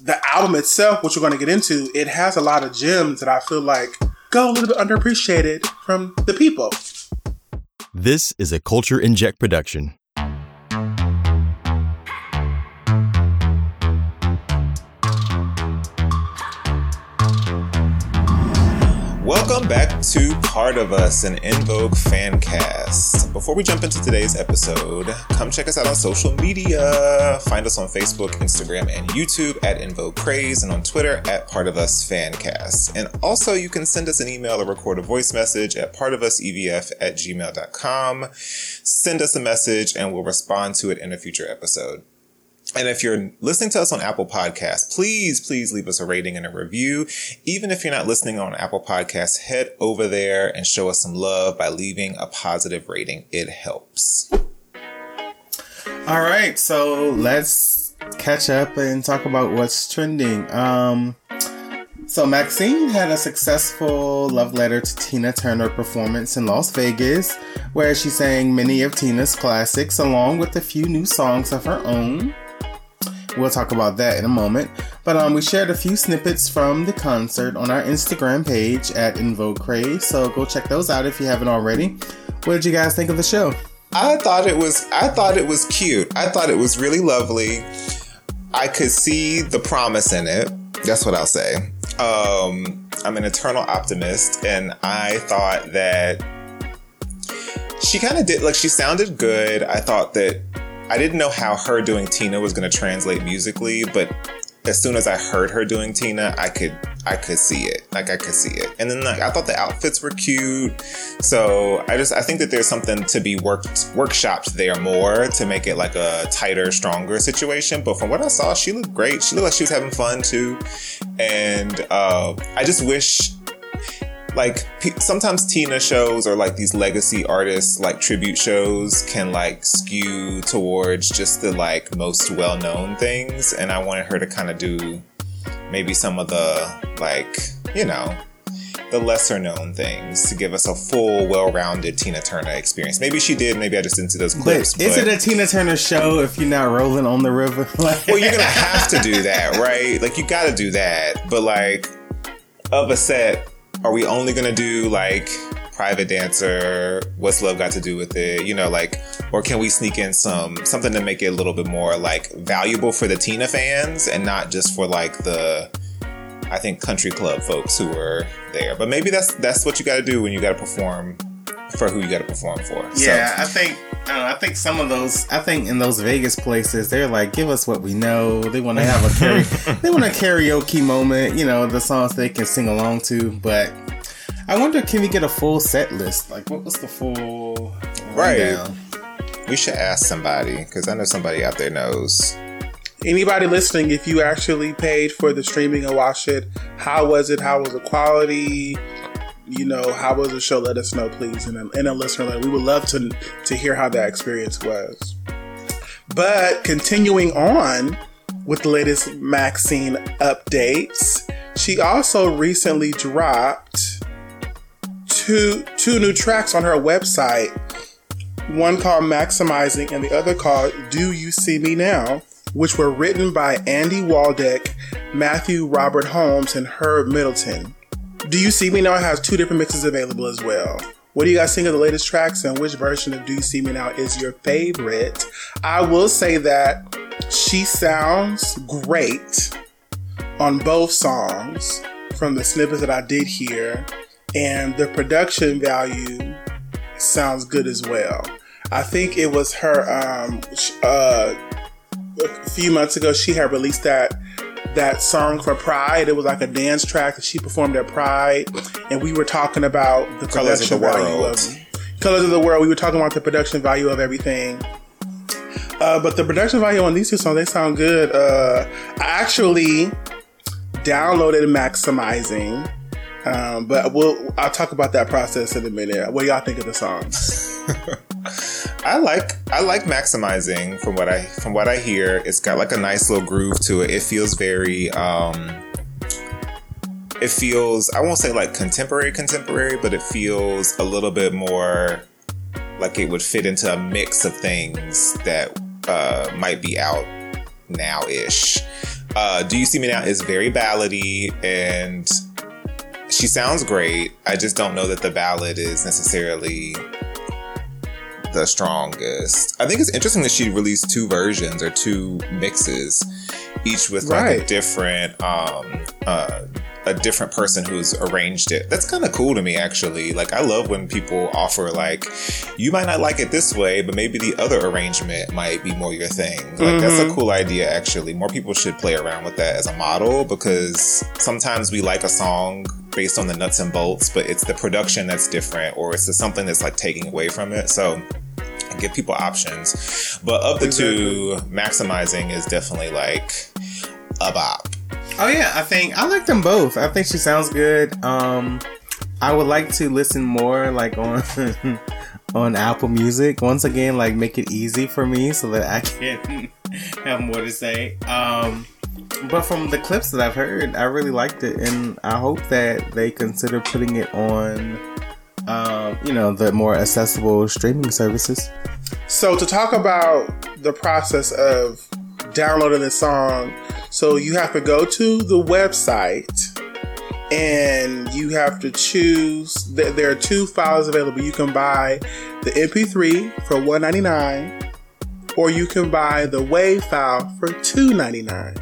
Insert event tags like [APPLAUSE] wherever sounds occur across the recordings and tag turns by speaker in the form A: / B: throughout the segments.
A: the album itself, which we're going to get into, it has a lot of gems that I feel like go a little bit underappreciated from the people.
B: This is a Culture Inject production.
C: Back to Part of Us, an En Vogue fan cast. Before we jump into today's episode, come check us out on social media. Find us on Facebook, Instagram, and YouTube at En Vogue Craze, and on Twitter at Part of Us Fancast. And also, you can send us an email or record a voice message at partofusevf at gmail.com. Send us a message, and we'll respond to it in a future episode. And if you're listening to us on Apple Podcasts, please, please leave us a rating and a review. Even if you're not listening on Apple Podcasts, head over there and show us some love by leaving a positive rating. It helps.
D: All right, so let's catch up and talk about what's trending. Um, so Maxine had a successful love letter to Tina Turner performance in Las Vegas, where she sang many of Tina's classics along with a few new songs of her own. We'll talk about that in a moment. But um, we shared a few snippets from the concert on our Instagram page at En Vogue Craze, so go check those out if you haven't already. What did you guys think of the show?
C: I thought it was I thought it was cute. I thought it was really lovely. I could see the promise in it. That's what I'll say. Um, I'm an eternal optimist, and I thought that she kind of did like she sounded good. I thought that I didn't know how her doing Tina was going to translate musically, but as soon as I heard her doing Tina, I could I could see it. Like I could see it. And then like I thought the outfits were cute. So I just I think that there's something to be worked workshopped there more to make it like a tighter, stronger situation. But from what I saw, she looked great. She looked like she was having fun too. And uh, I just wish like sometimes Tina shows or like these legacy artists like tribute shows can like skew towards just the like most well known things, and I wanted her to kind of do maybe some of the like you know the lesser known things to give us a full, well rounded Tina Turner experience. Maybe she did, maybe I just didn't see those clips.
D: But is but... it a Tina Turner show if you're not rolling on the river? [LAUGHS]
C: well, you're gonna have to do that, right? Like you gotta do that. But like of a set are we only gonna do like private dancer? What's love got to do with it? You know like or can we sneak in some something to make it a little bit more like valuable for the tina fans and not just for like the i think country club folks who were there. But maybe that's that's what you got to do when you got to perform for who you got to perform for
D: yeah so. i think I, know, I think some of those i think in those vegas places they're like give us what we know they want to have a karaoke [LAUGHS] they want a karaoke moment you know the songs they can sing along to but I wonder, can we get a full set list? Like, what was the full right?
C: We should ask somebody because I know somebody out there knows.
A: Anybody listening, if you actually paid for the streaming and watched it, how was it? How was the quality? You know, how was the show? Let us know, please, in a, in a listener letter. We would love to to hear how that experience was. But continuing on with the latest Maxine updates, she also recently dropped two two new tracks on her website. One called Maximizing and the other called Do You See Me Now, which were written by Andy Waldeck, Matthew Robert Holmes, and Herb Middleton. Do You See Me Now has two different mixes available as well. What do you guys think of the latest tracks and which version of Do You See Me Now is your favorite? I will say that she sounds great on both songs from the snippets that I did hear and the production value sounds good as well. I think it was her um, uh, a few months ago. She had released that that song for Pride. It was like a dance track that she performed at Pride, and we were talking about the Colors production of the value world. of Colors of the World. We were talking about the production value of everything. Uh, but the production value on these two songs, they sound good. Uh, I actually downloaded Maximizing um, but we'll I'll talk about that process in a minute. What do y'all think of the songs? [LAUGHS]
C: I like I like maximizing from what I from what I hear. It's got like a nice little groove to it. It feels very um it feels I won't say like contemporary contemporary, but it feels a little bit more like it would fit into a mix of things that uh, might be out now ish. Uh, Do You See Me Now is very ballady and she sounds great. I just don't know that the ballad is necessarily the strongest. I think it's interesting that she released two versions or two mixes, each with like a different um uh a different person who's arranged it. That's kind of cool to me actually. Like I love when people offer like you might not like it this way, but maybe the other arrangement might be more your thing. Like that's a cool idea actually. More people should play around with that as a model because sometimes we like a song based on the nuts and bolts, but it's the production that's different or it's something that's like taking away from it. So give people options. But of the two, maximizing is definitely like a bop.
D: Oh yeah, I think I like them both. I think she sounds good. Um, I would like to listen more, like on [LAUGHS] on Apple Music. Once again, like make it easy for me so that I can [LAUGHS] have more to say. Um, but from the clips that I've heard, I really liked it, and I hope that they consider putting it on, um, you know, the more accessible streaming services.
A: So to talk about the process of downloading the song, so you have to go to the website and you have to choose. th- There are two files available. You can buy the MP3 for $1.99, or you can buy the WAV file for $2.99.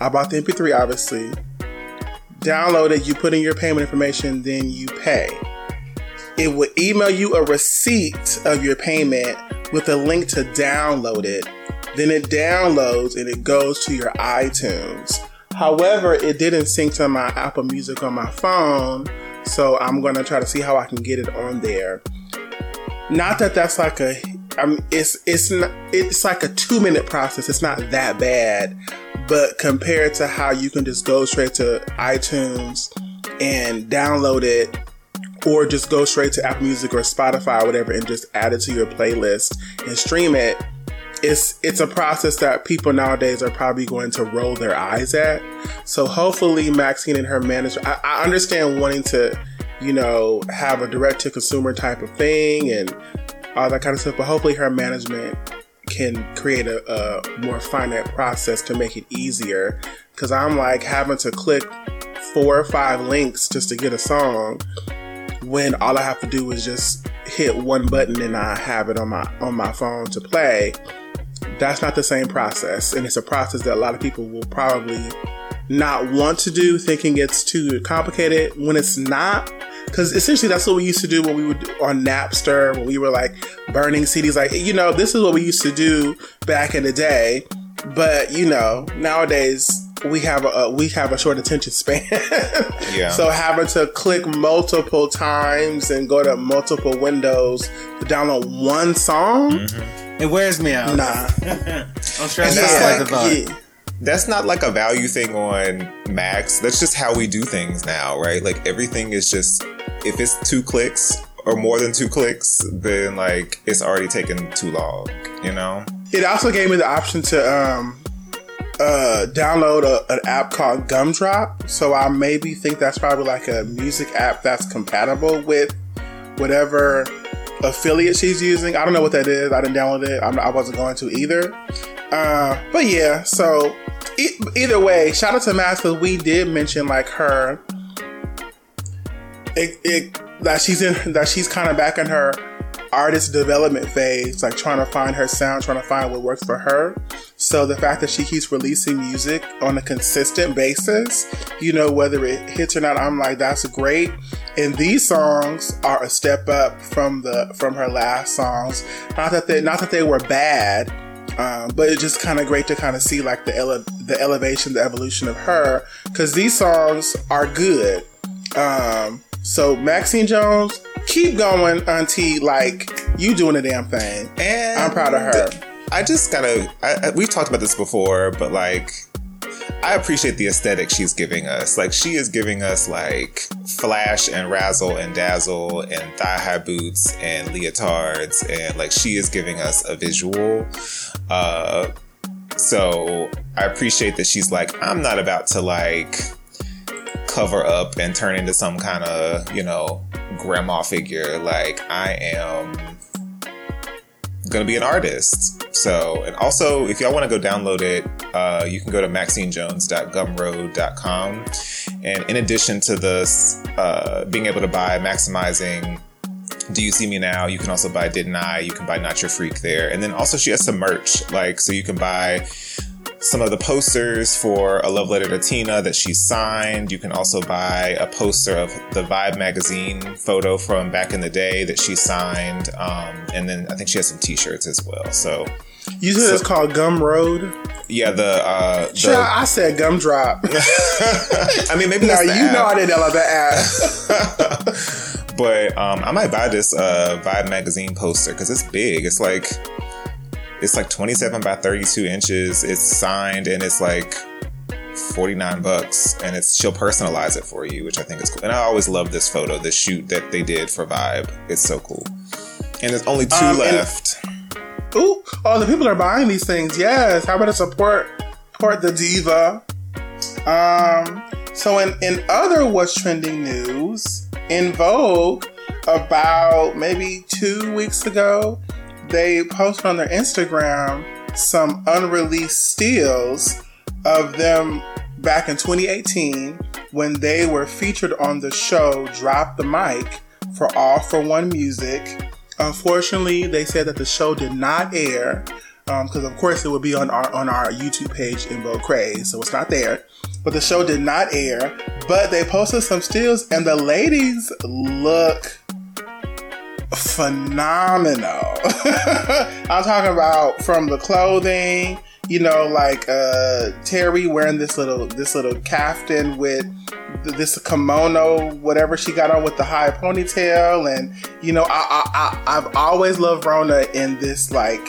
A: I bought the MP3, obviously. Download it. You put in your payment information, then you pay it will email you a receipt of your payment with a link to download it. Then it downloads and it goes to your iTunes. However, it didn't sync to my Apple Music on my phone, so I'm gonna try to see how I can get it on there. Not that that's like a, I mean, it's it's not, it's like a two minute process. It's not that bad, but compared to how you can just go straight to iTunes and download it or just go straight to Apple Music or Spotify or whatever and just add it to your playlist and stream it. It's it's a process that people nowadays are probably going to roll their eyes at. So hopefully Maxine and her manager I, I understand wanting to, you know, have a direct to consumer type of thing and all that kind of stuff, but hopefully her management can create a, a more finite process to make it easier. Cause I'm like having to click four or five links just to get a song when all I have to do is just hit one button and I have it on my on my phone to play. That's not the same process, and it's a process that a lot of people will probably not want to do, thinking it's too complicated when it's not. Because essentially, that's what we used to do when we would on Napster, when we were like burning CDs. Like, you know, this is what we used to do back in the day. But you know, nowadays we have a we have a short attention span. [LAUGHS]
C: Yeah.
A: So having to click multiple times and go to multiple windows to download one song, mm-hmm.
D: It wears me out.
A: nah. [LAUGHS]
D: I'm stressed out
C: that's
D: by
C: like-
D: the
A: yeah.
C: That's not like a value thing on Max. That's just how we do things now, right? Like everything is just if it's two clicks or more than two clicks, then like it's already taken too long, you know?
A: It also gave me the option to um, uh, download a, an app called Gumdrop. So I maybe think that's probably like a music app that's compatible with whatever affiliate she's using. I don't know what that is. I didn't download it. I'm, I wasn't going to either. Uh, but yeah, so e- either way, shout out to Max because we did mention like her. It, it that she's in that she's kind of back in her artist development phase, like trying to find her sound, trying to find what works for her. So the fact that she keeps releasing music on a consistent basis, you know, whether it hits or not, I'm like, that's great. And these songs are a step up from the from her last songs. Not that they not that they were bad, um, but it's just kind of great to kind of see like the ele- the elevation, the evolution of her, because these songs are good. Um, so Maxine Jones, keep going, Auntie. Like you doing a damn thing.
C: And
A: I'm proud of her.
C: I just gotta. I, I- we've talked about this before, but like, I appreciate the aesthetic she's giving us. Like, she is giving us like flash and razzle and dazzle and thigh high boots and leotards, and like she is giving us a visual. Uh, so I appreciate that she's like, I'm not about to like cover up and turn into some kind of you know grandma figure. Like, I am gonna be an artist. So, and also, if y'all want to go download it, uh, you can go to maxinejones.gumroad.com. And in addition to this, uh, being able to buy Maximizing do You See Me Now? You can also buy Didn't I? You can buy Not Your Freak there. And then also she has some merch, like, so you can buy some of the posters for A Love Letter to Tina that she signed. You can also buy a poster of the Vibe magazine photo from back in the day that she signed. Um, and then I think she has some t-shirts as well. So
A: you said so, it's called Gumroad.
C: Yeah, the uh
A: the, sure, I said Gumdrop. [LAUGHS]
C: I mean, maybe
A: now
C: you
A: app. know I didn't love that app. [LAUGHS]
C: but um, I might buy this uh, Vibe magazine poster because it's big. It's like it's like 27 by 32 inches. It's signed and it's like 49 bucks and it's she'll personalize it for you, which I think is cool. And I always love this photo, this shoot that they did for Vibe. It's so cool. And there's only two um, left.
A: And, ooh, oh, the people are buying these things. Yes. How about to support support the diva? Um, so in, in other what's trending news, En Vogue, about maybe two weeks ago, they posted on their Instagram some unreleased stills of them back in 2018 when they were featured on the show Drop the Mic for All for One Music. Unfortunately, they said that the show did not air because, um, of course, it would be on our on our YouTube page En Vogue Craze, so it's not there. But the show did not air. But they posted some stills, and the ladies look phenomenal. [LAUGHS] I'm talking about from the clothing, you know, like uh Terry wearing this little this little caftan with this kimono, whatever she got on with the high ponytail, and you know, I I, I have always loved Rhona in this like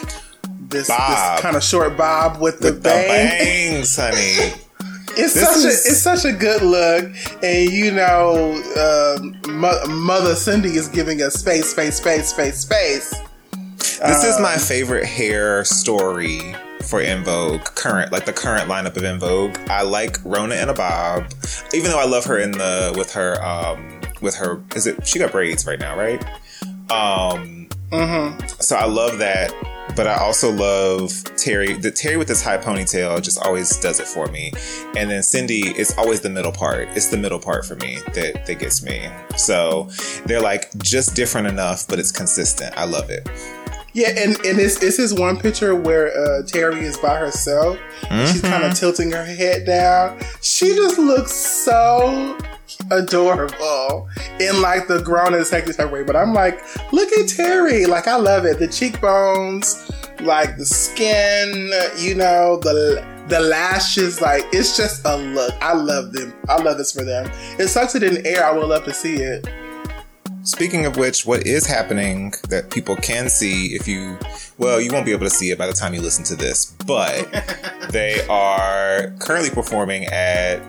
A: this, this kind of short bob with the,
C: with the bangs, honey. [LAUGHS]
A: It's this such is... a it's such a good look, and you know, uh, Mo- Mother Cindy is giving us space, space, space, space, space.
C: This um, is my um, favorite hair story for En Vogue current like the current lineup of En Vogue. I like Rhona in a bob, even though I love her in the with her um with her is it she got braids right now right um mm-hmm. so I love that but I also love Terry. The Terry with this high ponytail just always does it for me. And then Cindy, it's always the middle part. It's the middle part for me that that gets me. So they're like just different enough, but it's consistent. I love it.
A: Yeah, and and it's it's this one picture where uh, Terry is by herself. Mm-hmm. She's kind of tilting her head down. She just looks so [LAUGHS] adorable in like the grown and sexy type way. But I'm like, look at Terry. Like I love it. The cheekbones, like the skin, you know, the the lashes, like it's just a look. I love them. I love this for them. It sucks it didn't air. I would love to see it.
C: Speaking of which, what is happening that people can see if you, well, you won't be able to see it by the time you listen to this, but [LAUGHS] they are currently performing at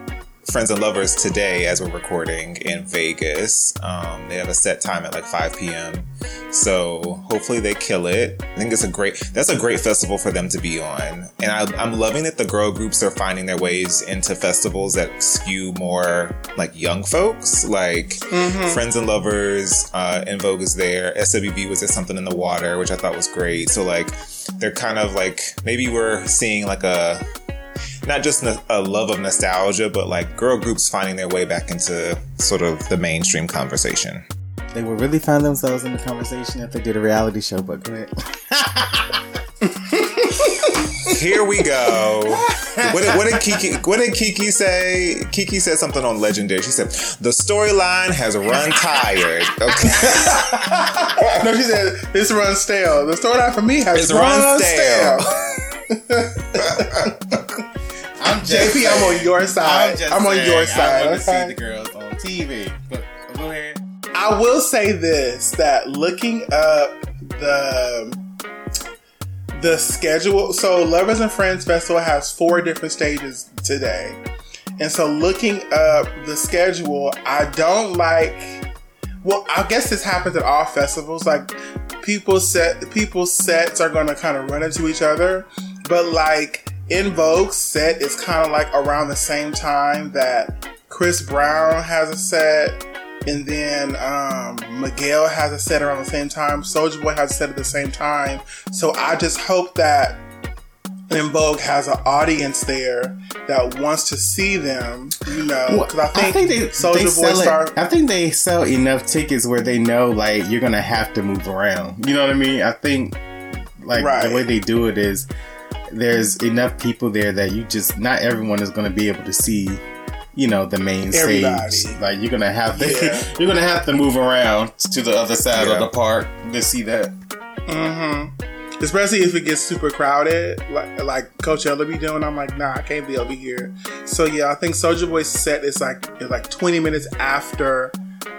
C: Friends and Lovers today as we're recording in Vegas. Um, they have a set time at like 5 p.m. So hopefully they kill it. I think it's a great, that's a great festival for them to be on. And I, am loving that the girl groups are finding their ways into festivals that skew more like young folks, like mm-hmm. Friends and Lovers, uh, En Vogue is there. SWV was there something in the water, which I thought was great. So like, they're kind of like, maybe we're seeing like a, not just a love of nostalgia, but like girl groups finding their way back into sort of the mainstream conversation.
D: They will really find themselves in the conversation if they did a reality show, but go. [LAUGHS]
C: Here we go. [LAUGHS] What did, what did, Kiki? What did Kiki say? Kiki said something on Legendary. She said the storyline has run tired. [LAUGHS]
A: Okay. no, she said this runs stale. The storyline for me has run, run stale. stale. JP, saying, I'm on your side. I'm, I'm on your side.
D: I want okay? to see the girls on TV. But go ahead.
A: I will say this: that looking up the the schedule. So, Lovers and Friends Festival has four different stages today, and so looking up the schedule, I don't like. Well, I guess this happens at all festivals. Like people set people's sets are going to kind of run into each other, but like En Vogue set is kind of like around the same time that Chris Brown has a set. and then um, Miguel has a set around the same time. Soulja Boy has a set at the same time. So I just hope that En Vogue has an audience there that wants to see them. You know, because I think,
D: I think they,
A: Soulja Boy
D: sell
A: start.
D: I think they sell enough tickets where they know like you're gonna have to move around. You know what I mean? I think like
A: Right.
D: the way they do it is there's enough people there that you just not everyone is gonna be able to see. You know the main
A: Everybody.
D: stage. Like you're gonna have to,
A: Yeah. [LAUGHS]
D: you're gonna have to move around to the other side
C: Yeah.
D: of the park to see that.
A: Mm-hmm. Especially if it gets super crowded, like like Coachella be doing. I'm like, nah, I can't be over here. So yeah, I think Soulja Boy's set is like is like 20 minutes after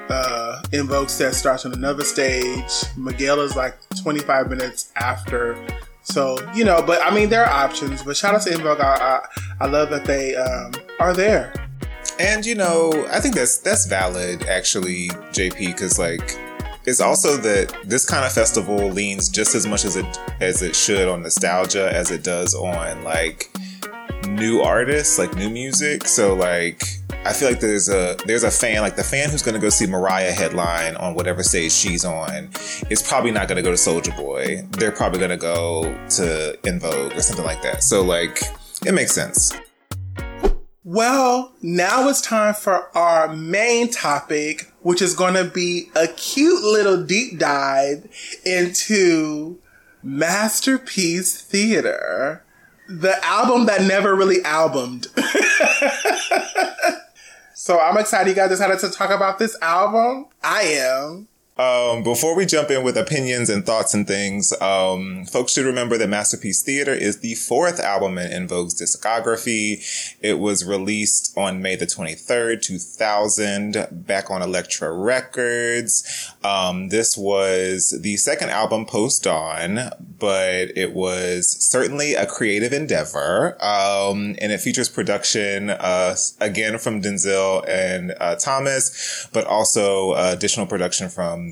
A: uh En Vogue set starts on another stage. Miguel is like 25 minutes after. So you know, but I mean, there are options. But shout out to En Vogue. I I, I love that they um, are there.
C: And you know, I think that's that's valid actually, JP, because like it's also that this kind of festival leans just as much as it as it should on nostalgia as it does on like new artists, like new music. So like I feel like there's a there's a fan like the fan who's going to go see Mariah headline on whatever stage she's on is probably not going to go to Soulja Boy. They're probably going to go to En Vogue or something like that. So like it makes sense.
A: Well, now it's time for our main topic, which is going to be a cute little deep dive into Masterpiece Theater, the album that never really albumed. [LAUGHS] so I'm excited you guys decided to talk about this album. I am.
C: Um, before we jump in with opinions and thoughts and things, um, folks should remember that Masterpiece Theater is the fourth album in En Vogue's discography. It was released on May the 23rd, 2000, back on Elektra Records. Um, this was the second album post Dawn, but it was certainly a creative endeavor. Um, and it features production, uh, again from Denzil and, uh, Thomas, but also uh, additional production from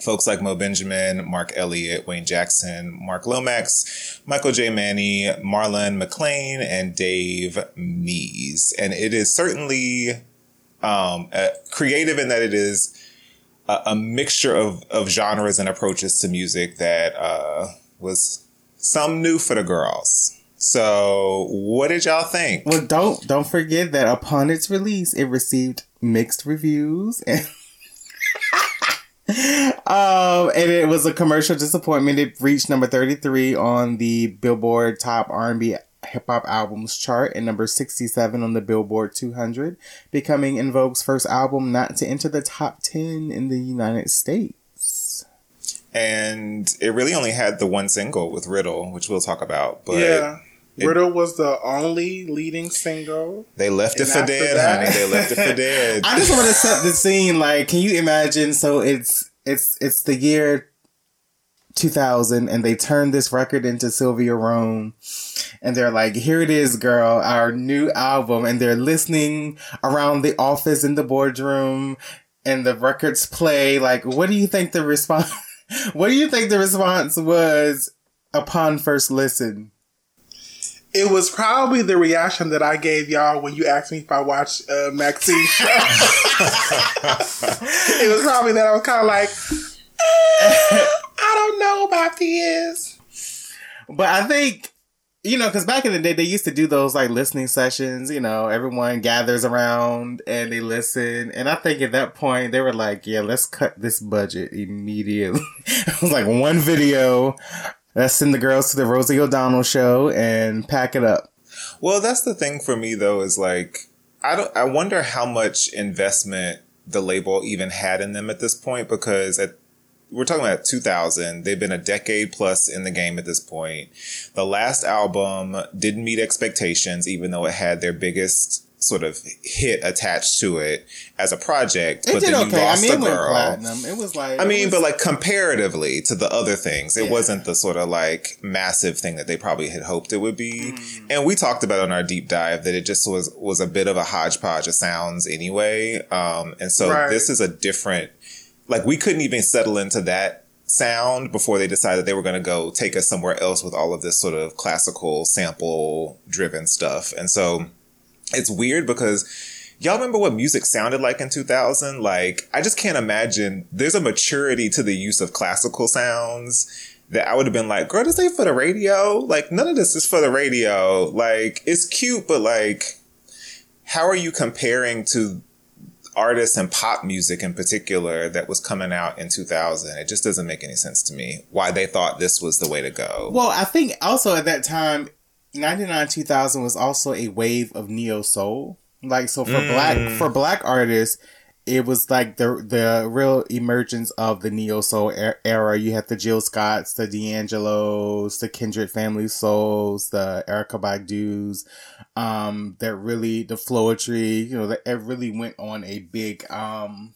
C: folks like Mo Benjamin, Mark Elliott, Wayne Jackson, Mark Lomax, Michael J. Manny, Marlon McLean, and Dave Mees. And it is certainly um, uh, creative in that it is a, a mixture of, of genres and approaches to music that uh, was some new for the girls. So, what did y'all think?
D: Well, don't don't forget that upon its release, it received mixed reviews and. [LAUGHS] um, and it was a commercial disappointment. It reached number thirty-three on the Billboard Top R and B Hip Hop Albums chart and number sixty-seven on the Billboard 200, becoming En Vogue's first album not to enter the top ten in the United States.
C: And it really only had the one single with Riddle, which we'll talk about. But
A: yeah.
C: It-
A: Riddle was the only leading single.
C: They left it for dead,
A: that-
C: honey. They left it for [LAUGHS] dead.
D: I just want to set the scene. Like, can you imagine? So it's it's it's the year 2000, and they turned this record into Sylvia Rhone, and they're like, "Here it is, girl, our new album," and they're listening around the office in the boardroom, and the records play. Like, what do you think the response? [LAUGHS] what do you think the response was upon first listen?
A: It was probably the reaction that I gave y'all when you asked me if I watched uh, Maxine's [LAUGHS] show. [LAUGHS] it was probably that I was kind of like, "Eh, I don't know about this.
D: But I think, you know, because back in the day, they used to do those like listening sessions. You know, everyone gathers around and they listen. And I think at that point, they were like, yeah, let's cut this budget immediately. [LAUGHS] it was like one video. Let's send the girls to the Rosie O'Donnell show and pack it up.
C: Well, that's the thing for me though, is like I don't I wonder how much investment the label even had in them at this point because at we're talking about 2000. They've been a decade plus in the game at this point. The last album didn't meet expectations, even though it had their biggest sort of hit attached to it as a project.
D: It
C: but
D: did
C: then you
D: okay. I
C: lost
D: mean,
C: a
D: it went platinum. It was like,
C: I mean,
D: was-
C: but like comparatively to the other things, it
D: Yeah.
C: wasn't the sort of like massive thing that they probably had hoped it would be.
D: Mm.
C: And we talked about on our deep dive that it just was was a bit of a hodgepodge of sounds anyway. Um, and so
A: Right.
C: this is a different. Like we couldn't even settle into that sound before they decided they were going to go take us somewhere else with all of this sort of classical sample driven stuff. And so it's weird because y'all remember what music sounded like in 2000? Like, I just can't imagine. There's a maturity to the use of classical sounds that I would have been like, girl, this ain't for the radio. Like, none of this is for the radio. Like, it's cute, but like, how are you comparing to artists and pop music in particular that was coming out in 2000? It just doesn't make any sense to me why they thought this was the way to go.
D: Well, I think also at that time, 99 2000 was also a wave of neo soul. Like, so for mm. black, for black artists, it was like the the real emergence of the neo soul era. You had the Jill Scotts, the D'Angelos, the Kindred Family Souls, the Erykah Badu's, um, that really the Floetry. You know, that it really went on a big um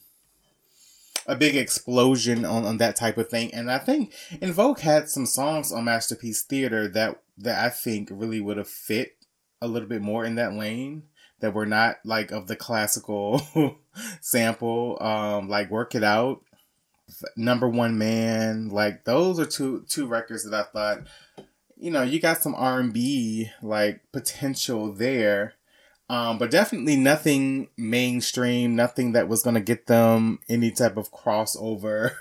D: a big explosion on, on that type of thing. And I think En Vogue had some songs on Masterpiece Theater that that I think really would have fit a little bit more in that lane that were not like of the classical [LAUGHS] sample, um, like Work It Out, Number One Man, like those are two two records that I thought, you know, you got some R and B like potential there. Um, but definitely nothing mainstream, nothing that was gonna get them any type of crossover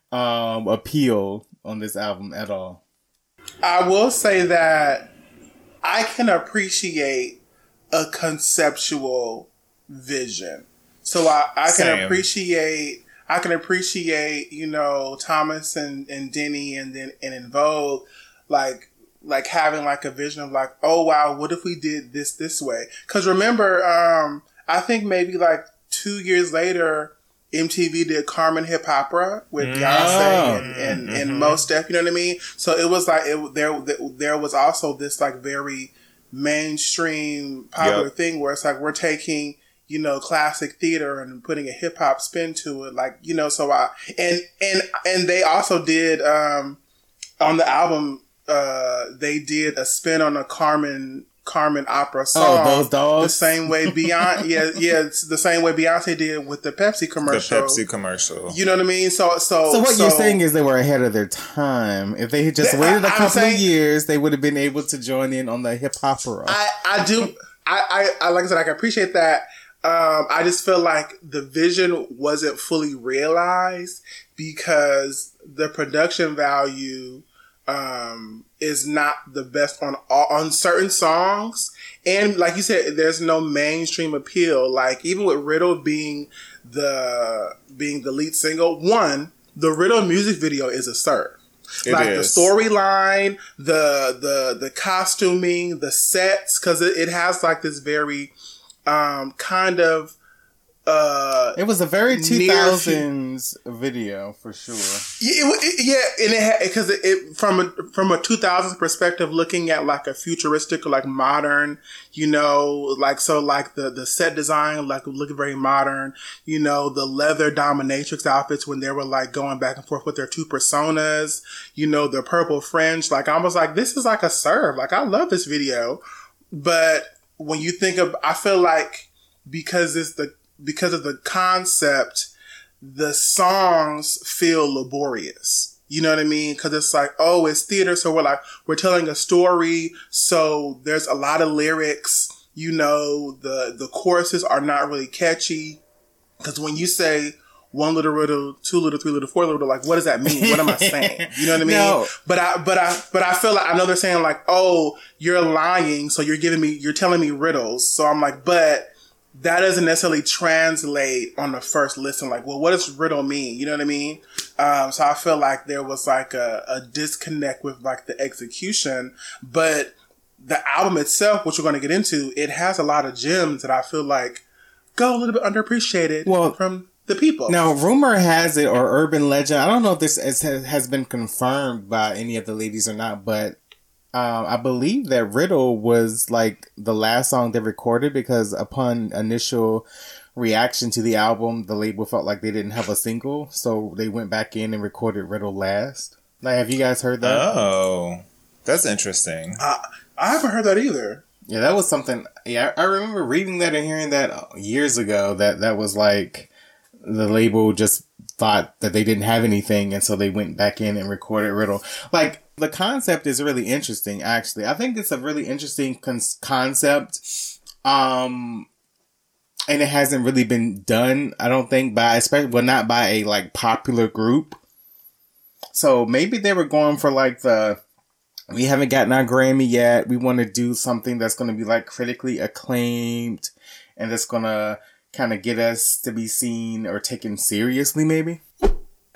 D: [LAUGHS] um, appeal on this album at all.
A: I will say that I can appreciate a conceptual vision. So I, I can Same. appreciate I can appreciate, you know, Thomas and, and Denny and then and En Vogue, like like having like a vision of like, oh wow, what if we did this this way? Because remember, um, I think maybe like two years later, MTV did Carmen Hip Hopera with mm. Beyonce and, and, mm-hmm. and Mos Def, you know what I mean? So it was like it, there there was also this like very mainstream popular yep. thing where it's like we're taking you know classic theater and putting a hip hop spin to it like you know so I and and and they also did um on the album uh they did a spin on a Carmen Carmen opera song.
D: Oh, those dogs.
A: The same way Beyonce, yeah, yeah, it's the same way Beyonce did with the Pepsi commercial.
C: The Pepsi commercial.
A: You know what I mean? So, so,
D: so what so, you're saying is they were ahead of their time. If they had just they, waited a couple saying, of years, they would have been able to join in on the hip hop opera.
A: I, I do. I, I, like I said, I can appreciate that. Um, I just feel like the vision wasn't fully realized because the production value um, is not the best on on certain songs. And like you said, there's no mainstream appeal. Like even with Riddle being the being the lead single, one the Riddle music video is a serve. It like is. the storyline, the the the costuming, the sets, because it, it has like this very um, kind of uh,
D: it was a very 2000s video for sure.
A: Yeah, it, yeah and it because it, it, from a from a 2000s perspective, looking at like a futuristic or like modern, you know, like so like the the set design like looking very modern. You know, the leather dominatrix outfits when they were like going back and forth with their two personas. You know, the purple fringe. Like I was like, this is like a serve. Like I love this video, but when you think of, I feel like because it's the because of the concept, the songs feel laborious. You know what I mean? Cause it's like, oh, it's theater. So we're like, we're telling a story. So there's a lot of lyrics. You know, the, the choruses are not really catchy. Cause when you say, one little riddle, two little, three little, four little, like what does that mean? What am I saying? You know what I [LAUGHS] mean? No. But I, but I, but I feel like I know they're saying like, oh, you're lying, so you're giving me, you're telling me riddles. So I'm like, but that doesn't necessarily translate on the first listen. Like, well, what does riddle mean? You know what I mean? Um, so I feel like there was like a, a disconnect with like the execution, but the album itself, which we're going to get into, it has a lot of gems that I feel like go a little bit underappreciated well, from the people.
D: Now, rumor has it, or urban legend, I don't know if this is, has been confirmed by any of the ladies or not, but um, I believe that Riddle was like the last song they recorded because upon initial reaction to the album, the label felt like they didn't have a single, so they went back in and recorded Riddle last. Like, have you guys heard that?
C: Oh, that's interesting.
A: Uh, I haven't heard that either.
D: Yeah, that was something. Yeah, I remember reading that and hearing that years ago. That that was like the label just thought that they didn't have anything, and so they went back in and recorded Riddle. Like the concept is really interesting, actually. I think it's a really interesting con- concept. Um, and it hasn't really been done. I don't think by especially well not by a like popular group. So maybe they were going for like the we haven't gotten our Grammy yet. We want to do something that's going to be like critically acclaimed and that's going to kind of get us to be seen or taken seriously, maybe.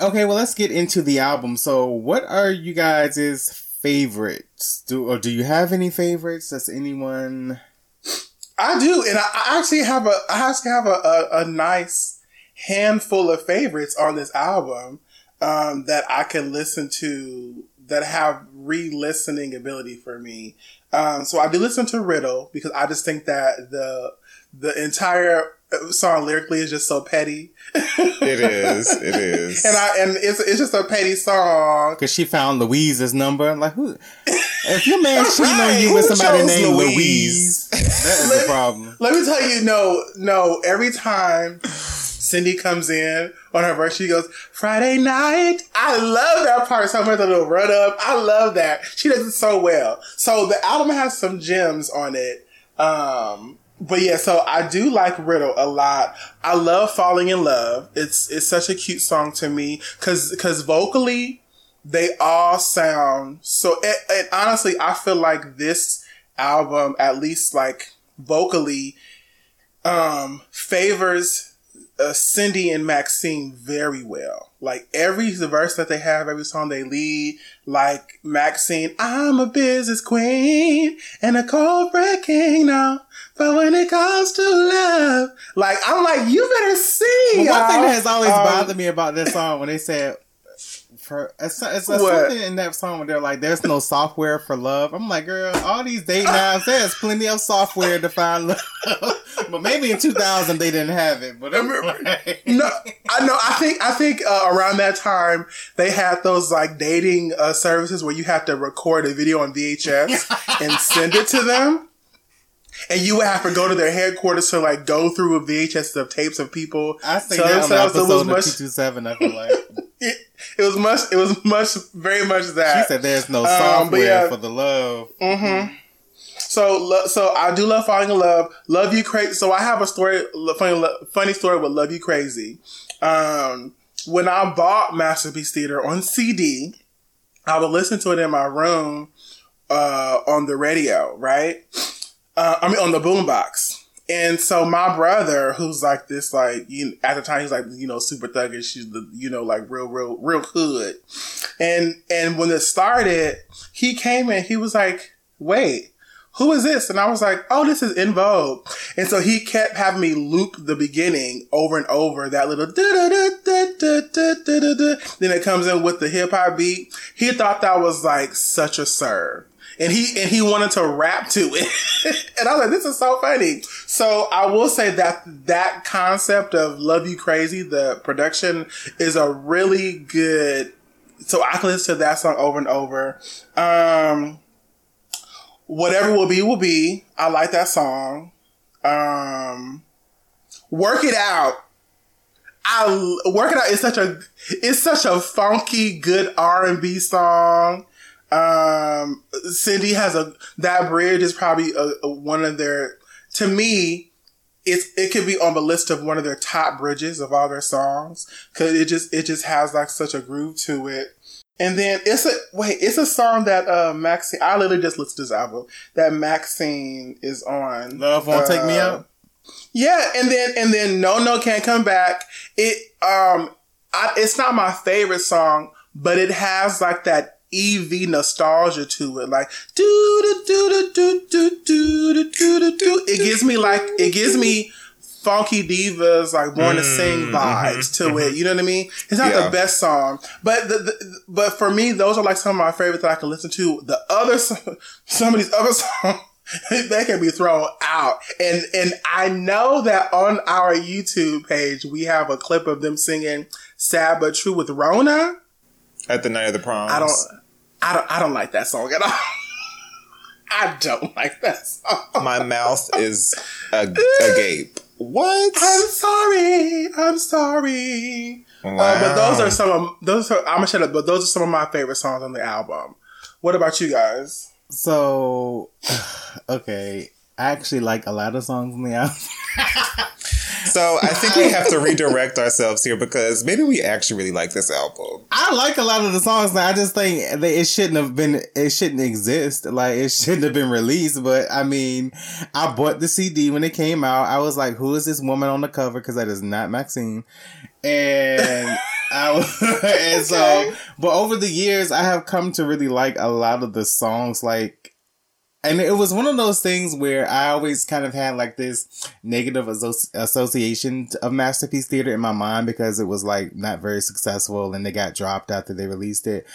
D: Okay, well, let's get into the album. So, what are you guys' favorites? Do or do you have any favorites? Does anyone?
A: I do, and I, actually have a I actually have a, a, a nice handful of favorites on this album um, that I can listen to that have re-listening ability for me. Um, so I do listen to Riddle because I just think that the the entire song lyrically is just so petty.
C: it is. It [LAUGHS] is.
A: And I and it's it's just a petty song.
D: Cause she found Louise's number. Like, who? If your man [LAUGHS] cheating
A: Right,
D: on you with somebody named
A: Louise?
D: Louise, that is the problem.
A: Let me tell you, no, no. Every time Cindy comes in on her verse, she goes, Friday night. I love that part so much, the little run up. I love that. She does it so well. So the album has some gems on it. Um, but yeah, so I do like Riddle a lot. I love Falling in Love. It's, it's such a cute song to me. Cause, cause vocally, they all sound so, and, and honestly, I feel like this album, at least like vocally, um, favors uh, Cindy and Maxine very well. Like every verse that they have, every song they lead, like Maxine, I'm a business queen and a corporate king now. But when it comes to love, like I'm like, you better sing.
D: Well, one thing
A: y'all.
D: that has always
A: Um,
D: bothered me about this song when they said for it's, it's, it's something in that song where they're like, "There's no software for love." I'm like, girl, all these dating apps, there's plenty of software to find love. [LAUGHS] but maybe in 2000 they didn't have it. But like,
A: no, I know. I think I think uh, around that time they had those like dating uh, services where you have to record a video on VHS [LAUGHS] and send it to them, and you would have to go to their headquarters to like go through a VHS of tapes of people.
D: I think that
A: themselves it
D: episode
A: was
D: of
A: much.
D: 227. I feel like [LAUGHS]
A: It, it was much. It was much. Very much that she
D: said, "There's no
A: Um,
D: software
A: yeah.
D: for the love."
A: So, lo- so I do love falling in love. Love you crazy. So I have a story, funny, funny story with Love You Crazy. Um, when I bought Masterpiece Theater on CD, I would listen to it in my room, uh, on the radio, right? Uh, I mean, on the boombox. And so my brother, who's like this, like, you at the time, he's like, you know, super thuggish. She's the, you know, like real, real, real hood. And, and when it started, he came in, he was like, wait, who is this? And I was like, oh, this is En Vogue. And so he kept having me loop the beginning over and over, that little. Then it comes in with the hip hop beat. He thought that was like such a serve. And he, and he wanted to rap to it. [LAUGHS] and I was like, this is so funny. So I will say that that concept of Love You Crazy, the production is a really good, so I can listen to that song over and over. Um, Whatever will be will be. I like that song. Um, work it out. I work it out is such a it's such a funky good R and B song. Um, Cindy has a that bridge is probably a, a- one of their to me. It's it could be on the list of one of their top bridges of all their songs because it just it just has like such a groove to it. And then it's a wait, it's a song that uh Maxine. I literally just listened to this album that Maxine is on.
D: Love won't take me
A: Uh,
D: out.
A: Yeah, and then and then no no can't come back. It um, I, it's not my favorite song, but it has like that EV nostalgia to it, like do do do do do do do do do do. It gives me like it gives me funky divas like born to mm, sing mm-hmm, vibes to mm-hmm. it. You know what I mean? It's not
C: Yeah.
A: the best song, but the, the but for me, those are like some of my favorites that I can listen to. The other some of these other [LAUGHS] songs. they can be thrown out. And and I know that on our YouTube page we have a clip of them singing Sad But True with Rhona.
C: At the night of the proms.
A: I don't I don't I don't like that song at all. [LAUGHS] I don't like that song.
C: My mouth is a, agape. What?
A: I'm sorry. I'm sorry. Uh, but those are some of those are I'm gonna shut up, but those are some of my favorite songs on the album. What about you guys?
D: So, [SIGHS] okay, I actually like a lot of songs on the album. [LAUGHS]
C: So I think we have to redirect ourselves here because maybe we actually really like this album.
D: I like a lot of the songs, I just think it shouldn't have been, it shouldn't exist. Like it shouldn't have been released. But I mean, I bought the CD when it came out. I was like, who is this woman on the cover? Because that is not Maxine. And [LAUGHS] I was, and so, but over the years, I have come to really like a lot of the songs. Like and it was one of those things where I always kind of had like this negative association of Masterpiece Theater in my mind because it was like not very successful and they got dropped after they released it.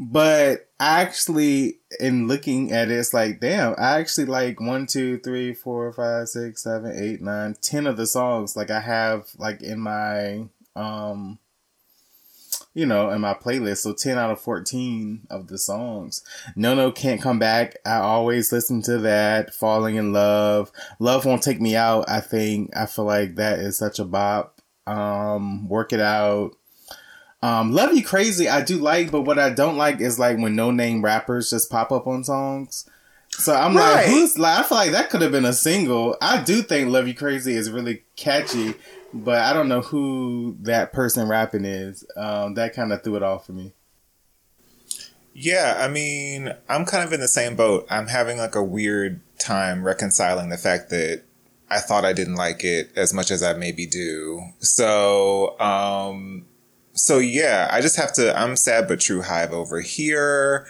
D: But actually, in looking at it, it's like, damn, I actually like one, two, three, four, five, six, seven, eight, nine, ten of the songs. Like I have like in my, um, you know, in my playlist. So 10 out of 14 of the songs. No No Can't Come Back. I always listen to that. Falling in Love. Love Won't Take Me Out. I think, I feel like that is such a bop. Um, Work It Out. Um, Love You Crazy, I do like, but what I don't like is like when no name rappers just pop up on songs. So I'm right. like, who's like, I feel like that could have been a single. I do think Love You Crazy is really catchy but I don't know who that person rapping is. Um, that kind of threw it off for me.
C: Yeah, I mean, I'm kind of in the same boat. I'm having like a weird time reconciling the fact that I thought I didn't like it as much as I maybe do. So, um, so yeah, I just have to. I'm sad but true hive over here.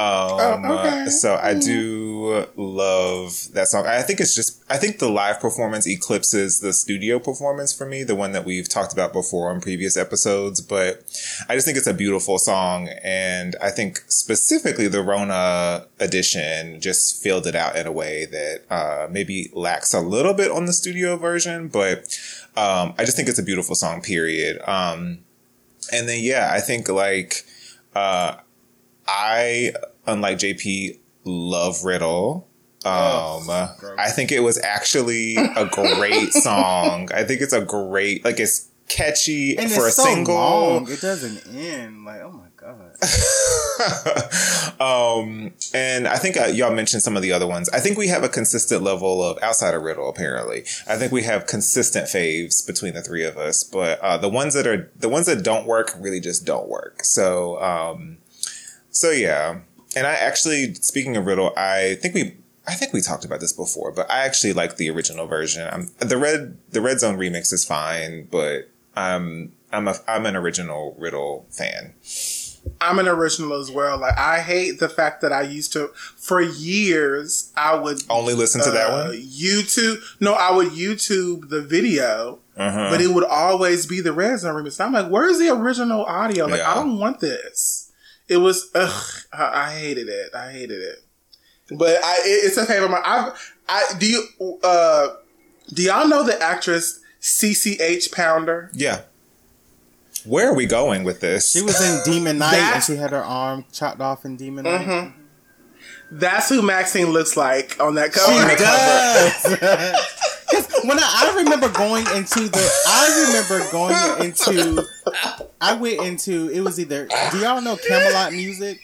C: Um, oh, okay. So I do love that song. I think it's just, I think the live performance eclipses the studio performance for me, the one that we've talked about before on previous episodes. But I just think it's a beautiful song. And I think specifically the Rhona edition just filled it out in a way that, uh, maybe lacks a little bit on the studio version. But, um, I just think it's a beautiful song, period. Um, and then, yeah, I think like, uh, I, unlike JP, love Riddle. Um, oh, I think it was actually a great [LAUGHS] song. I think it's a great, like it's catchy and for it's a so single. Long.
D: It doesn't end. Like, oh my god. [LAUGHS]
C: um, and I think uh, y'all mentioned some of the other ones. I think we have a consistent level of outside of Riddle. Apparently, I think we have consistent faves between the three of us. But uh, the ones that are the ones that don't work really just don't work. So, um, so yeah, and I actually, speaking of Riddle, I think we, I think we talked about this before, but I actually like the original version. I'm, the red, the Red Zone remix is fine, but I'm, I'm a, I'm an original Riddle fan.
A: I'm an original as well. Like I hate the fact that I used to for years I would
C: only listen to uh, that one.
A: YouTube no, I would YouTube the video, uh-huh. but it would always be the Red Zone remix. I'm like, where's the original audio? Like yeah. I don't want this. It was ugh, I, I hated it. I hated it. But I, it, it's a favorite. I, I do you uh, do y'all know the actress CCH Pounder?
C: Yeah. Where are we going with this?
D: She was in Demon Knight and she had her arm chopped off in Demon Knight. Mm-hmm.
A: That's who Maxine looks like on that cover.
D: She does. [LAUGHS] when I, I, remember going into the, I remember going into, I went into, it was either, do y'all know Camelot music?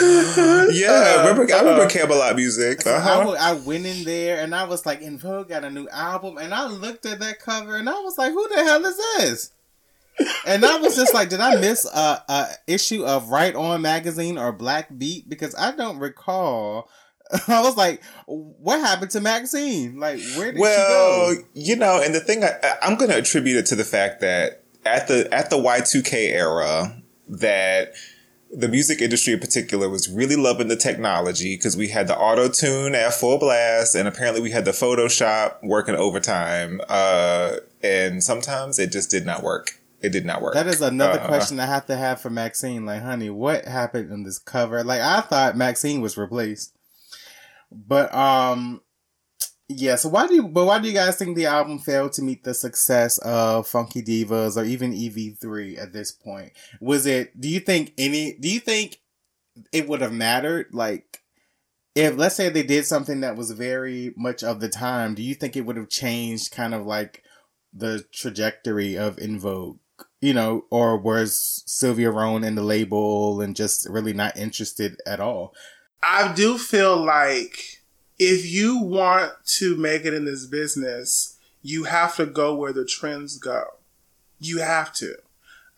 C: yeah, I remember, I remember Camelot music.
D: So uh-huh. I, I, went in there and I was like, En Vogue got a new album, and I looked at that cover and I was like, who the hell is this? and I was just like, did I miss a, a issue of Right On magazine or Black Beat? Because I don't recall [LAUGHS] I was like, what happened to Maxine? Like, where did well,
C: she go? you know, and the thing I, I'm going to attribute it to the fact that at the at the Y2K era, that the music industry in particular was really loving the technology because we had the auto tune at full blast, and apparently we had the Photoshop working overtime. Uh, and sometimes it just did not work. It did not work.
D: That is another uh, question I have to have for Maxine. Like, honey, what happened in this cover? Like, I thought Maxine was replaced. But um yeah, so why do you, but why do you guys think the album failed to meet the success of Funky Divas or even EV3 at this point? Was it, do you think any, do you think it would have mattered? Like, if let's say they did something that was very much of the time, do you think it would have changed kind of like the trajectory of En Vogue? You know, or was Sylvia Rhone in the label and just really not interested at all?
A: I do feel like if you want to make it in this business, you have to go where the trends go. You have to.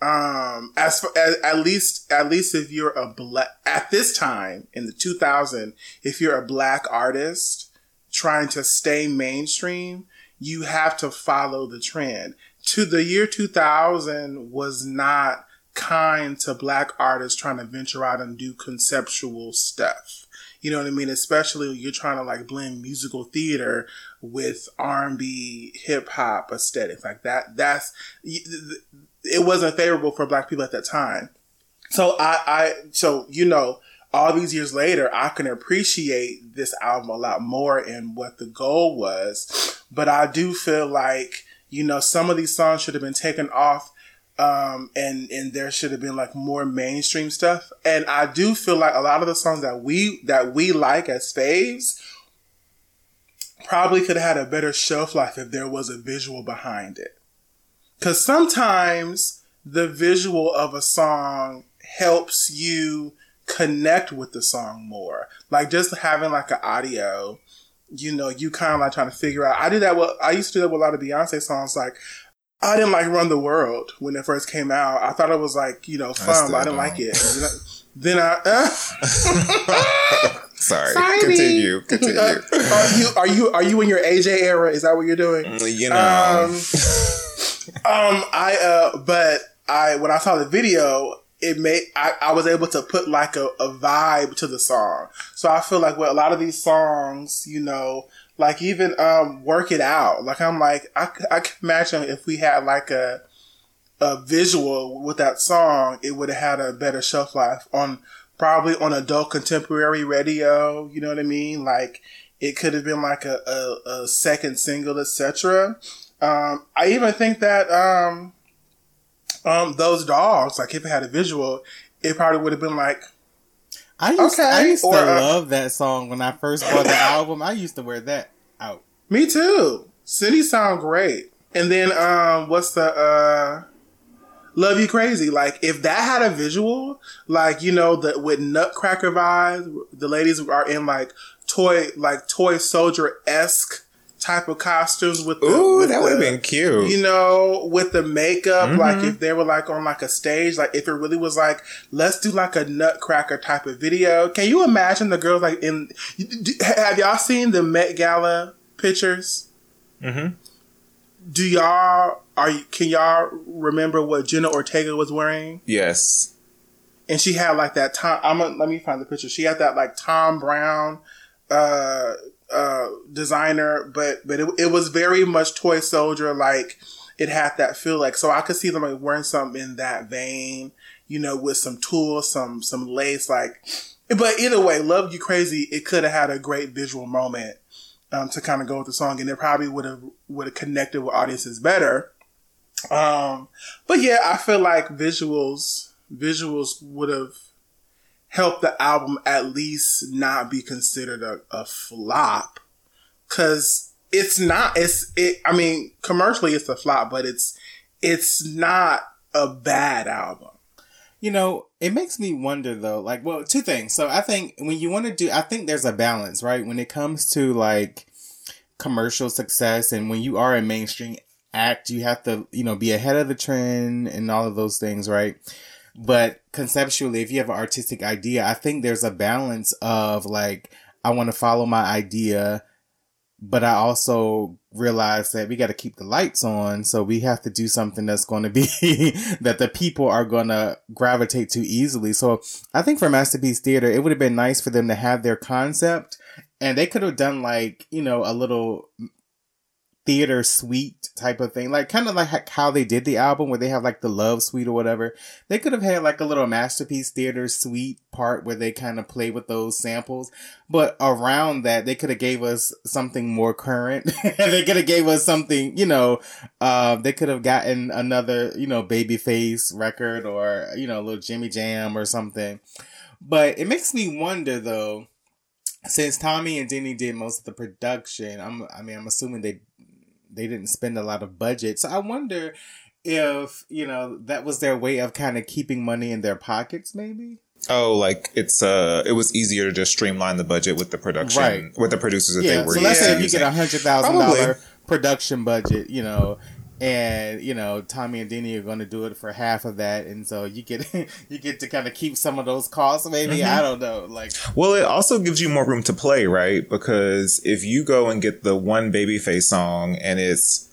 A: Um, as, for, as at least at least if you're a black at this time in the 2000, if you're a black artist trying to stay mainstream, you have to follow the trend. To the year 2000 was not kind to black artists trying to venture out and do conceptual stuff. You know what I mean? Especially you're trying to like blend musical theater with R&B, hip hop aesthetics like that. That's it wasn't favorable for black people at that time. So I, I, so you know, all these years later, I can appreciate this album a lot more and what the goal was. But I do feel like you know some of these songs should have been taken off um, and and there should have been like more mainstream stuff. And I do feel like a lot of the songs that we that we like as faves probably could have had a better shelf life if there was a visual behind it. Because sometimes the visual of a song helps you connect with the song more. Like just having like an audio, you know, you kind of like trying to figure out. I do that. Well, I used to do that with a lot of Beyonce songs. Like I didn't like Run the World when it first came out. I thought it was like, you know, fun, I but I didn't don't. like it. then I, uh, [LAUGHS]
C: sorry. sorry. Continue. Continue. Uh,
A: are you are you are you in your AJ era? Is that what you're doing?
C: Mm, you know.
A: Um, [LAUGHS] um I uh but I when I saw the video, it made I, I was able to put like a, a vibe to the song. So I feel like with a lot of these songs, you know, like even um, work it out. Like I'm like I, I can imagine if we had like a a visual with that song, it would have had a better shelf life on probably on adult contemporary radio. You know what I mean? Like it could have been like a, a, a second single, etc. Um, I even think that um, um, those dogs, like if it had a visual, it probably would have been like
D: I used, okay. I used or, to uh, love that song when I first bought the [LAUGHS] album. I used to wear that out.
A: Me too. City sound great. And then um what's the uh Love You Crazy. Like if that had a visual, like you know, the with Nutcracker vibes, the ladies are in like toy like toy soldier esque type of costumes with the,
C: Ooh,
A: with
C: that would have been cute.
A: You know, with the makeup, mm-hmm. like if they were like on like a stage, like if it really was like, let's do like a nutcracker type of video. Can you imagine the girls like in, have y'all seen the Met Gala pictures?
C: Mm-hmm.
A: Do y'all, are can y'all remember what Jenna Ortega was wearing?
C: Yes.
A: And she had like that Tom, I'm gonna, let me find the picture. She had that like Thom Browne uh, uh, designer, but but it, it was very much toy soldier like. It had that feel like so I could see them like wearing something in that vein, you know, with some tools, some some lace, like. But either way, "Love You Crazy" it could have had a great visual moment um, to kind of go with the song, and it probably would have would have connected with audiences better. Um, but yeah, I feel like visuals visuals would have help the album at least not be considered a, a flop. Cause it's not, it's, it, I mean, commercially it's a flop, but it's, it's not a bad album.
D: You know, it makes me wonder though, like, well, two things. So I think when you want to do, I think there's a balance, right? When it comes to like commercial success and when you are a mainstream act, you have to, you know, be ahead of the trend and all of those things, right? But conceptually, if you have an artistic idea, I think there's a balance of like, I want to follow my idea, but I also realize that we got to keep the lights on. So we have to do something that's going to be [LAUGHS] that the people are going to gravitate to easily. So I think for Masterpiece Theater, it would have been nice for them to have their concept and they could have done like, you know, a little theater suite type of thing, like kind of like how they did the album where they have like the love suite or whatever. They could have had like a little masterpiece theater suite part where they kind of play with those samples, but around that they could have gave us something more current. [LAUGHS] they could have gave us something, you know, uh, they could have gotten another, you know, babyface record or, you know, a little Jimmy Jam or something. But it makes me wonder though, since Tommy and Denny did most of the production, I'm, I mean, I'm assuming they they didn't spend a lot of budget. So I wonder if, you know, that was their way of kind of keeping money in their pockets, maybe.
C: Oh, like it's uh, it was easier to just streamline the budget with the production, right. with the producers that yeah. they were.
D: So let's say if you get a hundred thousand dollar production budget, you know, and you know Tommy and Denny are going to do it for half of that, and so you get [LAUGHS] you get to kind of keep some of those costs. Maybe
C: Mm-hmm.
D: I don't know. Like,
C: Well, it also gives you more room to play, right? Because if you go and get the one babyface song and it's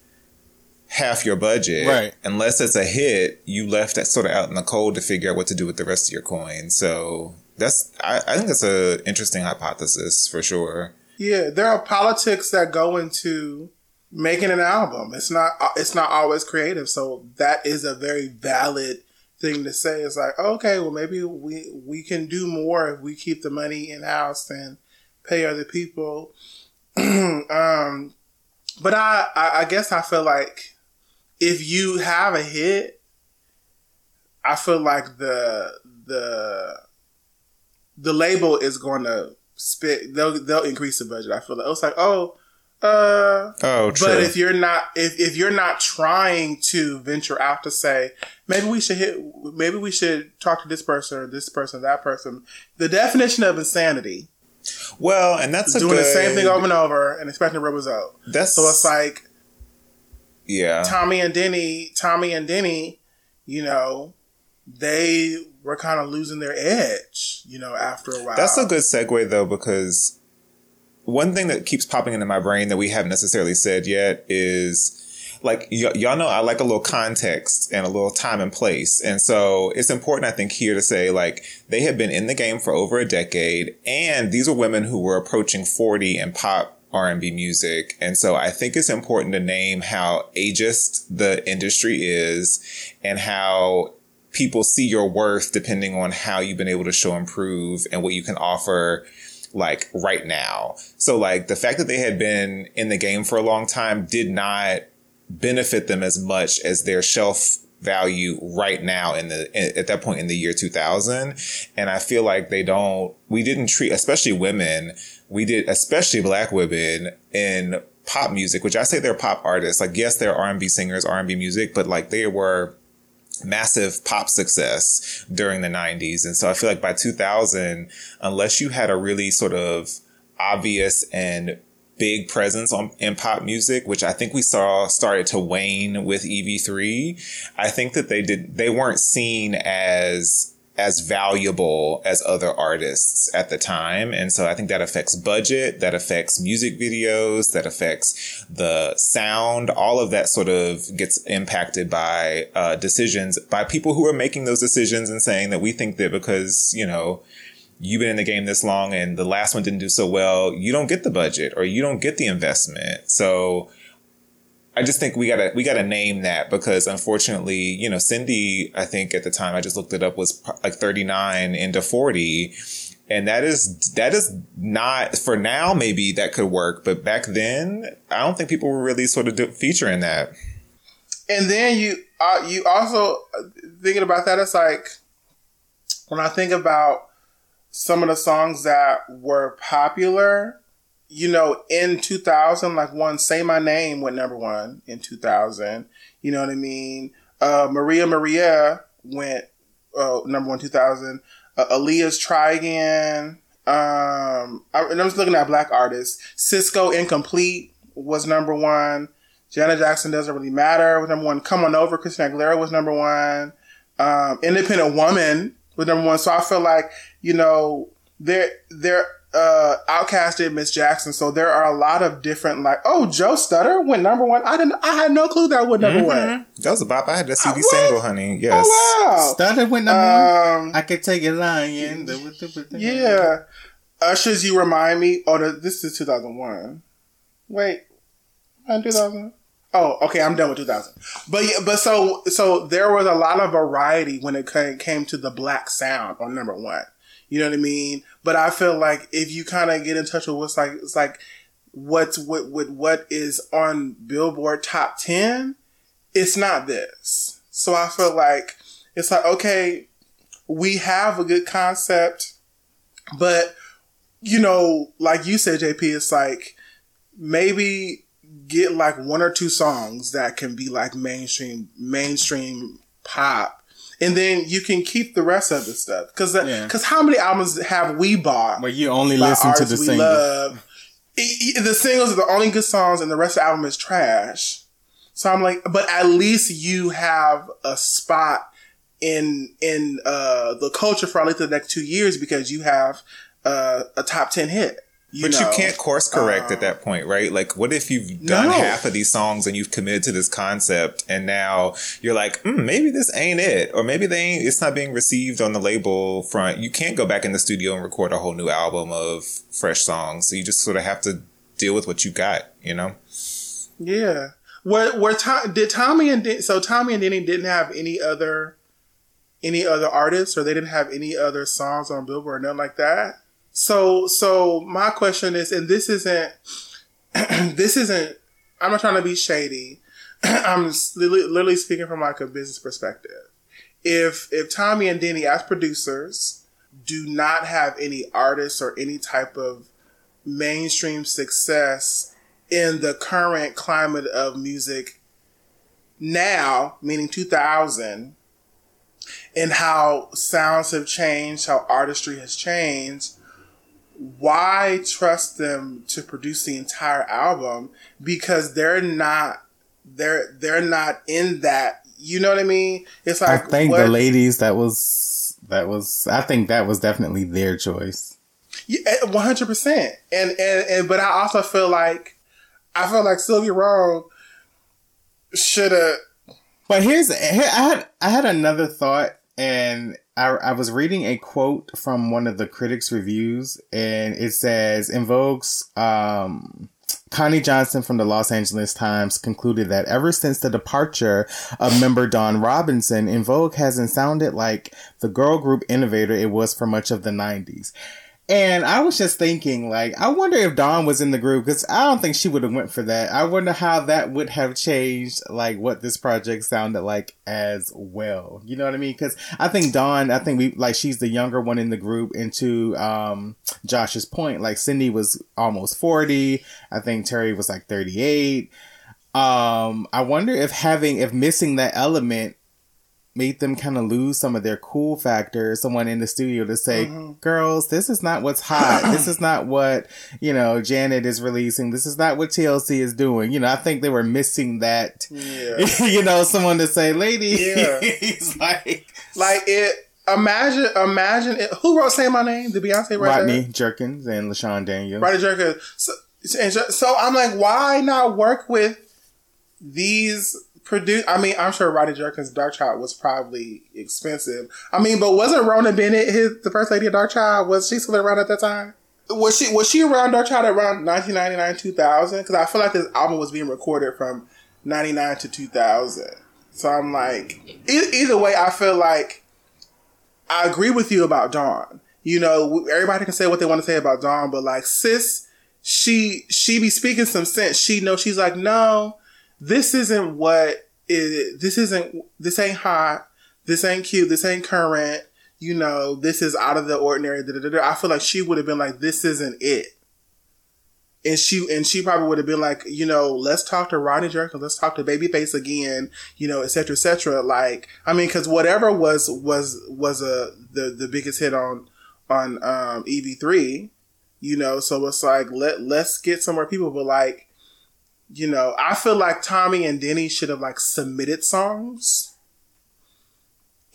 C: half your budget,
D: Right.
C: Unless it's a hit, you left that sort of out in the cold to figure out what to do with the rest of your coin. So that's I, I think that's a interesting hypothesis for sure.
A: Yeah, there are politics that go into making an album. It's not it's not always creative, so that is a very valid thing to say. It's like, okay, well maybe we we can do more if we keep the money in house and pay other people. [CLEARS THROAT] um, but I, I I guess I feel like if you have a hit, I feel like the the the label is going to spit. They'll they'll increase the budget. I feel like it's like oh, uh,
C: Oh, true.
A: but if you're not if, if you're not trying to venture out to say maybe we should hit maybe we should talk to this person or this person or that person, the definition of insanity
C: well, and that's
A: doing
C: good,
A: the same thing over and over and expecting a result.
C: That's
A: So it's like
C: yeah.
A: Tommy and Denny, Tommy and Denny, you know, they were kind of losing their edge, you know, after a while.
C: That's a good segue though, because one thing that keeps popping into my brain that we haven't necessarily said yet is like y- y'all know I like a little context and a little time and place. And so it's important, I think, here to say like they have been in the game for over a decade and these are women who were approaching 40 in pop R&B music. And so I think it's important to name how ageist the industry is and how people see your worth depending on how you've been able to show improve and what you can offer like right now. So like the fact that they had been in the game for a long time did not benefit them as much as their shelf value right now in the at that point in the year 2000 and i feel like they don't we didn't treat especially women we did especially black women in pop music which i say they're pop artists like yes they're r&b singers r&b music but like they were massive pop success during the 90s. And so I feel like by 2000, unless you had a really sort of obvious and big presence on in pop music, which I think we saw started to wane with EV3, I think that they did they weren't seen as as valuable as other artists at the time. And so I think that affects budget, that affects music videos, that affects the sound. All of that sort of gets impacted by uh, decisions by people who are making those decisions and saying that we think that because, you know, you've been in the game this long and the last one didn't do so well, you don't get the budget or you don't get the investment. So I just think we gotta we gotta name that because unfortunately, you know, Cindy, I think at the time I just looked it up was like 39 into 40. And that is that is not for now. Maybe that could work, but back then, I don't think people were really sort of do, featuring that.
A: and then you uh, you also thinking about that it's like when i think about some of the songs that were popular you know in 2000 like one say my name went number one in 2000 you know what i mean uh, maria maria went uh, number one 2000 uh, aaliyah's try again um I, i'm just looking at black artists Sisqo incomplete was number one Janet Jackson doesn't really matter was number one. Come on over, Christina Aguilera was number one. Um, Independent Woman was number one. So I feel like you know they're they're uh, outcasted Miss Jackson. So there are a lot of different like oh Joe Stutter went number one. I didn't I had no clue that went number one.
C: That was a bop. I had that CD
A: Uh,
C: single, honey. Yes.
A: Oh wow.
D: started with number one.
A: Um,
D: I could take it lying.
A: yeah. Usher's You Remind Me. Oh, the, this is 2001. Wait. In 2000? Oh, okay. I'm done with 2000. But yeah, but so, so there was a lot of variety when it came, came to the black sound on number one. You know what I mean? But I feel like if you kind of get in touch with what's like, it's like, what's what, what, what is on Billboard top 10, it's not this. So I feel like it's like, okay, we have a good concept, but you know, like you said, JP, it's like maybe get like one or two songs that can be like mainstream, mainstream pop. And then you can keep the rest of the stuff. Cause,
D: Yeah.
A: cause how many albums have we bought
D: Where you only listen to the singles?
A: love it, it, the singles are the only good songs, and the rest of the album is trash. So I'm like, but at least you have a spot in in uh, the culture for at least the next two years because you have uh, a top ten hit. You
C: but
A: know?
C: you can't course correct at that point, right? Like, what if you've done
A: No.
C: half of these songs and you've committed to this concept, and now you're like, mm, maybe this ain't it, or maybe they ain't. It's not being received on the label front. You can't go back in the studio and record a whole new album of fresh songs. So you just sort of have to deal with what you got, you know.
A: Yeah. Where where Tom, did Tommy and Den- so Tommy and Denny didn't have any other any other artists or they didn't have any other songs on Billboard, or nothing like that. So so my question is, and this isn't [CLEARS THROAT] this isn't. I'm not trying to be shady. [CLEARS THROAT] I'm literally, speaking from like a business perspective. If if Tommy and Denny as producers do not have any artists or any type of mainstream success in the current climate of music now, meaning 2000, and how sounds have changed, how artistry has changed, why trust them to produce the entire album? Because they're not, they're, they're not in that. You know what I mean? It's like I
D: think
A: what-
D: the ladies that was that was I think that was definitely their choice.
A: Yeah, eh, one hundred percent. And and and but I also feel like I feel like Sylvia Rhone should have.
D: But here's here, I had I had another thought, and I, I was reading a quote from one of the critics' reviews, and it says, "En Vogue's um, Connie Johnson from the Los Angeles Times concluded that ever since the departure of member Dawn Robinson, En Vogue hasn't sounded like the girl group innovator it was for much of the '90s." And I was just thinking, like, I wonder if Dawn was in the group because I don't think she would have went for that. I wonder how that would have changed, like, what this project sounded like as well. You know what I mean? Because I think Dawn, I think we like she's the younger one in the group. And to um, Josh's point, like Cindy was almost forty. I think Terry was like thirty eight. Um, I wonder if having if missing that element made them kind of lose some of their cool factor. Someone in the studio to say, mm-hmm. girls, this is not what's hot. this is not [LAUGHS] what, you know, Janet is releasing. This is not what TLC is doing. You know, I think they were missing that,
A: Yeah. [LAUGHS]
D: you know, someone to say, lady,
A: Yeah. [LAUGHS]
D: like,
A: Like it. Imagine, imagine it, who wrote "Say My Name"? The Beyonce write
D: Rodney
A: that?
D: Jerkins and LaShawn Daniels.
A: Rodney Jerkins. So- so I'm like, why not work with these produce? I mean, I'm sure Rodney Jerkins' Dark Child was probably expensive. I mean, but wasn't Rhona Bennett his the first lady of Dark Child? Was she still around at that time? Was she was she around Dark Child around 1999 2000? Because I feel like this album was being recorded from 99 to 2000. So I'm like, e- either way, I feel like I agree with you about Dawn. You know, everybody can say what they want to say about Dawn, but like sis, she she be speaking some sense. She know she's like, no, this isn't what it. This isn't. This ain't hot. This ain't cute. This ain't current. You know, this is out of the ordinary. Da, da, da. I feel like she would have been like, this isn't it. And she and she probably would have been like, you know, let's talk to Rodney Jerkins, let's talk to Babyface again, you know, et cetera, et cetera. Like, I mean, because whatever was was was a the the biggest hit on on um EV3, you know, so it's like let let's get some more people, but like, you know, I feel like Tommy and Denny should have like submitted songs.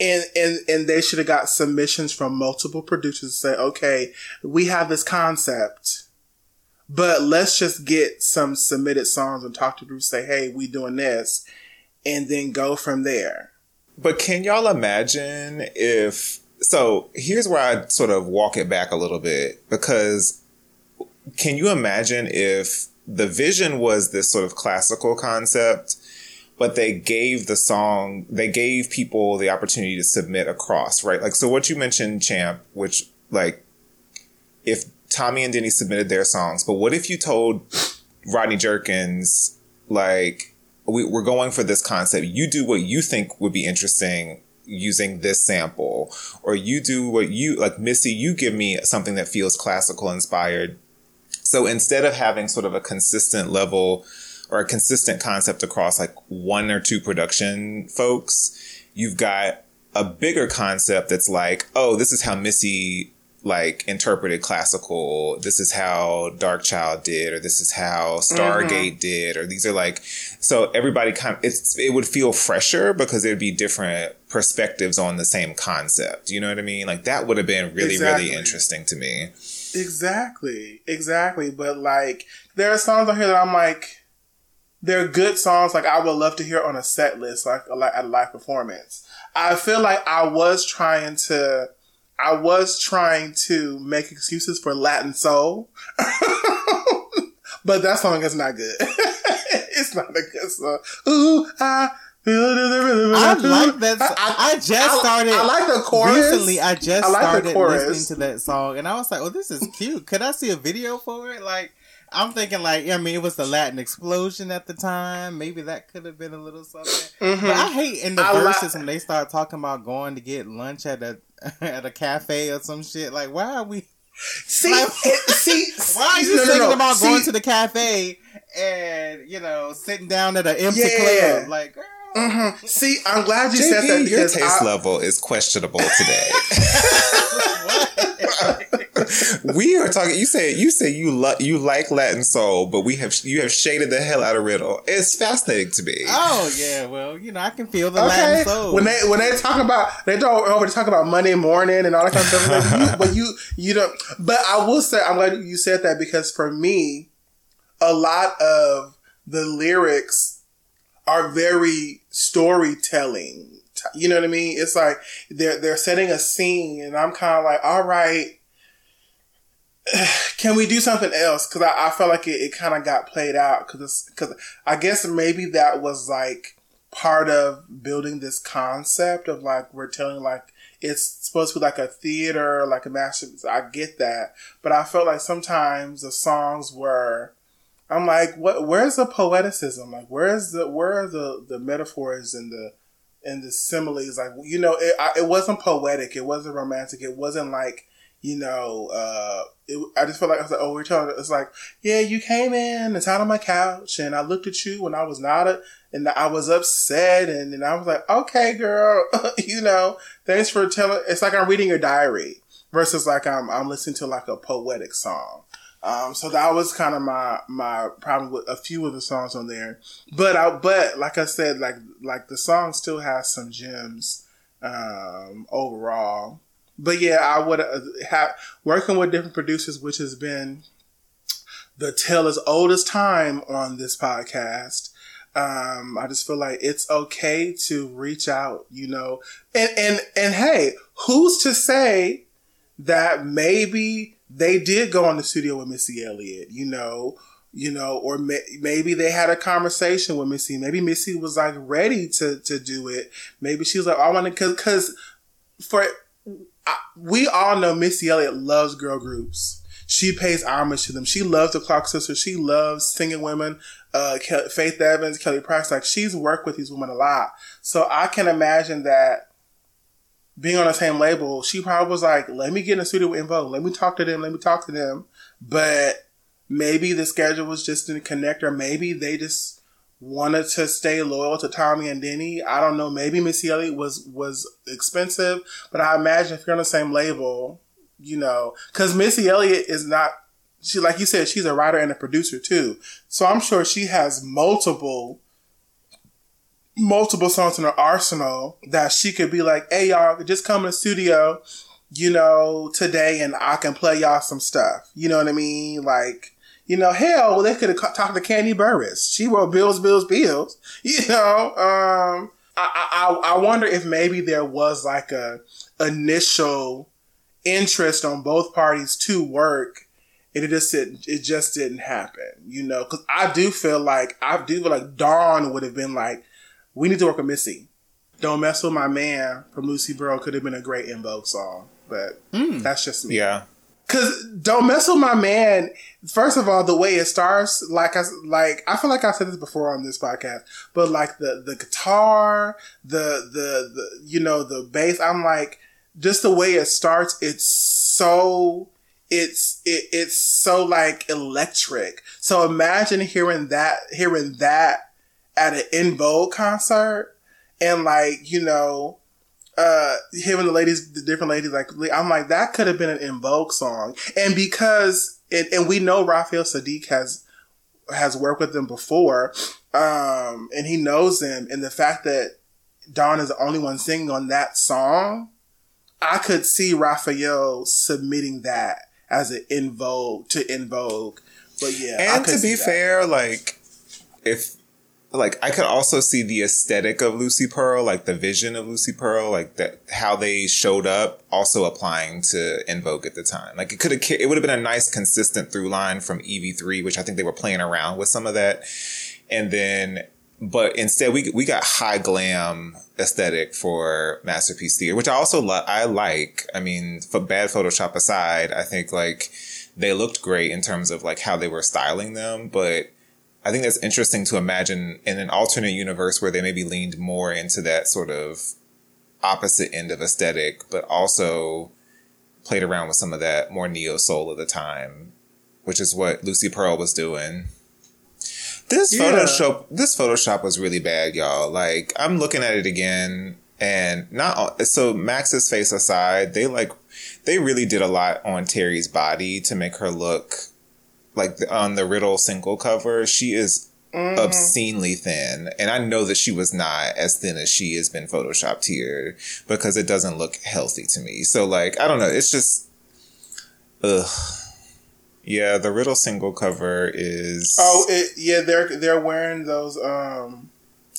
A: And, and and they should have got submissions from multiple producers to say, okay, we have this concept but let's just get some submitted songs and talk to groups, say, hey, we doing this, and then go from there.
C: But can y'all imagine if so here's where I sort of walk it back a little bit because can you imagine if the vision was this sort of classical concept but they gave the song they gave people the opportunity to submit across right like so what you mentioned champ which like if Tommy and Denny submitted their songs but what if you told Rodney Jerkins like we, we're going for this concept. You do what you think would be interesting using this sample, or you do what you like, Missy. You give me something that feels classical inspired. So instead of having sort of a consistent level or a consistent concept across like one or two production folks, you've got a bigger concept that's like, oh, this is how Missy like interpreted classical. This is how Darkchild did, or this is how Stargate mm-hmm. did, or these are like. So everybody kind of it's it would feel fresher because there'd be different perspectives on the same concept. You know what I mean? Like that would have been really exactly. really interesting to me.
A: Exactly, exactly. But like, there are songs on here that I'm like, they're good songs. Like I would love to hear on a set list, like like at a live performance. I feel like I was trying to I was trying to make excuses for Latin soul, [LAUGHS] but that song is not good. [LAUGHS] it's not a good song. Ooh, I
D: I like that. I, I, I just started.
A: I, like the chorus.
D: Recently, I just I like started listening to that song, and I was like, "Oh, this is cute. Could I see a video for it?" Like, I'm thinking like, I mean, it was the Latin explosion at the time. Maybe that could have been a little something. Mm-hmm. But I hate in the I verses when they start talking about going to get lunch at a [LAUGHS] at a cafe or some shit. Like, why are we?
A: See, [LAUGHS] like, see, [LAUGHS]
D: why are you no, thinking no, no. about see, going to the cafe and you know sitting down at an empty yeah. club? Like, girl.
A: Mm-hmm. See, I'm glad you
C: JP,
A: said that
C: because your taste I, level is questionable today. [LAUGHS] [LAUGHS] we are talking. You say you say you lo- you like Latin soul, but we have you have shaded the hell out of riddle. It's fascinating to me.
D: Oh yeah, well you know I can feel the okay. Latin soul
A: when they when they talk about they don't over talk about Monday morning and all that kind of stuff. Like, you, [LAUGHS] but you you don't. But I will say I'm glad you said that because for me, a lot of the lyrics are very storytelling you know what I mean? It's like they're they're setting a scene, and I'm kind of like, all right, [SIGHS] can we do something else? Because I, I felt like it, it kind of got played out. Because because I guess maybe that was like part of building this concept of like we're telling like it's supposed to be like a theater, like a masterpiece. I get that, but I felt like sometimes the songs were. I'm like, what? Where's the poeticism? Like, where's the where are the the metaphors and the and the similes? Like, you know, it I, it wasn't poetic. It wasn't romantic. It wasn't like you know, uh, it, I just felt like I was like, oh, we're talking. It's like, yeah, you came in and sat on my couch, and I looked at you when I was not a, and I was upset, and, and I was like, okay, girl, [LAUGHS] you know, thanks for telling. It's like I'm reading your diary versus like I'm I'm listening to like a poetic song. Um, so that was kind of my my problem with a few of the songs on there. But I but like I said, like like the song still has some gems um, overall but yeah, I would uh, have working with different producers, which has been the tale as old as time on this podcast. Um, I just feel like it's okay to reach out, you know, and, and, and hey, who's to say that maybe they did go on the studio with Missy Elliott, you know, you know, or may, maybe they had a conversation with Missy. Maybe Missy was like ready to, to do it. Maybe she was like, I want to, cause, cause for we all know Missy Elliott loves girl groups. She pays homage to them. She loves the Clark sisters. She loves singing women. Uh, Faith Evans, Kelly Price. Like she's worked with these women a lot. So I can imagine that being on the same label, she probably was like, "Let me get in the studio with Vogue. Let me talk to them. Let me talk to them." But maybe the schedule was just didn't connect, or maybe they just wanted to stay loyal to Tommy and Denny. I don't know. Maybe Missy Elliott was was expensive, but I imagine if you're on the same label, you know, because Missy Elliott is not. She like you said, she's a writer and a producer too. So I'm sure she has multiple multiple songs in her arsenal that she could be like, "Hey y'all, just come in the studio." You know, today and I can play y'all some stuff. You know what I mean? Like, you know, hell, they could have talked to Kandi Burruss. She wrote Bills, Bills, Bills. [LAUGHS] You know, um, I, I, I wonder if maybe there was like a initial interest on both parties to work and it just it, it just didn't happen, you know, because I do feel like I do feel like Dawn would have been like, we need to work with Missy. Don't mess with my man from Lucy Bro could have been a great En Vogue song, but mm. that's just me.
C: Yeah,
A: Cause don't mess with my man. First of all, the way it starts, like I like, I feel like I said this before on this podcast, but like the the guitar, the the the you know the bass, I'm like, just the way it starts, it's so it's it, it's so like electric. So imagine hearing that hearing that at an En Vogue concert, and like you know uh him and the ladies, the different ladies, like I'm like that could have been an En Vogue song, and because it, and we know Raphael Saadiq has has worked with them before, um, and he knows them, and the fact that Dawn is the only one singing on that song, I could see Raphael submitting that as an En Vogue to En Vogue. But yeah,
C: And to be fair, like if like I could also see the aesthetic of Lucy Pearl, like the vision of Lucy Pearl, like that how they showed up, also applying to En Vogue at the time. Like it could have, it would have been a nice consistent through line from EV3, which I think they were playing around with some of that, and then. But instead, we we got high glam aesthetic for Masterpiece Theater, which I also li- I like. I mean, for bad Photoshop aside, I think like they looked great in terms of like how they were styling them, but I think that's interesting to imagine in an alternate universe where they maybe leaned more into that sort of opposite end of aesthetic, but also played around with some of that more neo soul of the time, which is what Lucy Pearl was doing. This
A: Yeah.
C: Photoshop, this Photoshop was really bad, y'all. Like I'm looking at it again, and not so Max's face aside, they like they really did a lot on Terry's body to make her look like the, on the Riddle single cover. She is obscenely thin, and I know that she was not as thin as she has been photoshopped here because it doesn't look healthy to me. So like I don't know, it's just ugh. Yeah, the Riddle single cover is
A: Oh, it, yeah, they're they're wearing those. um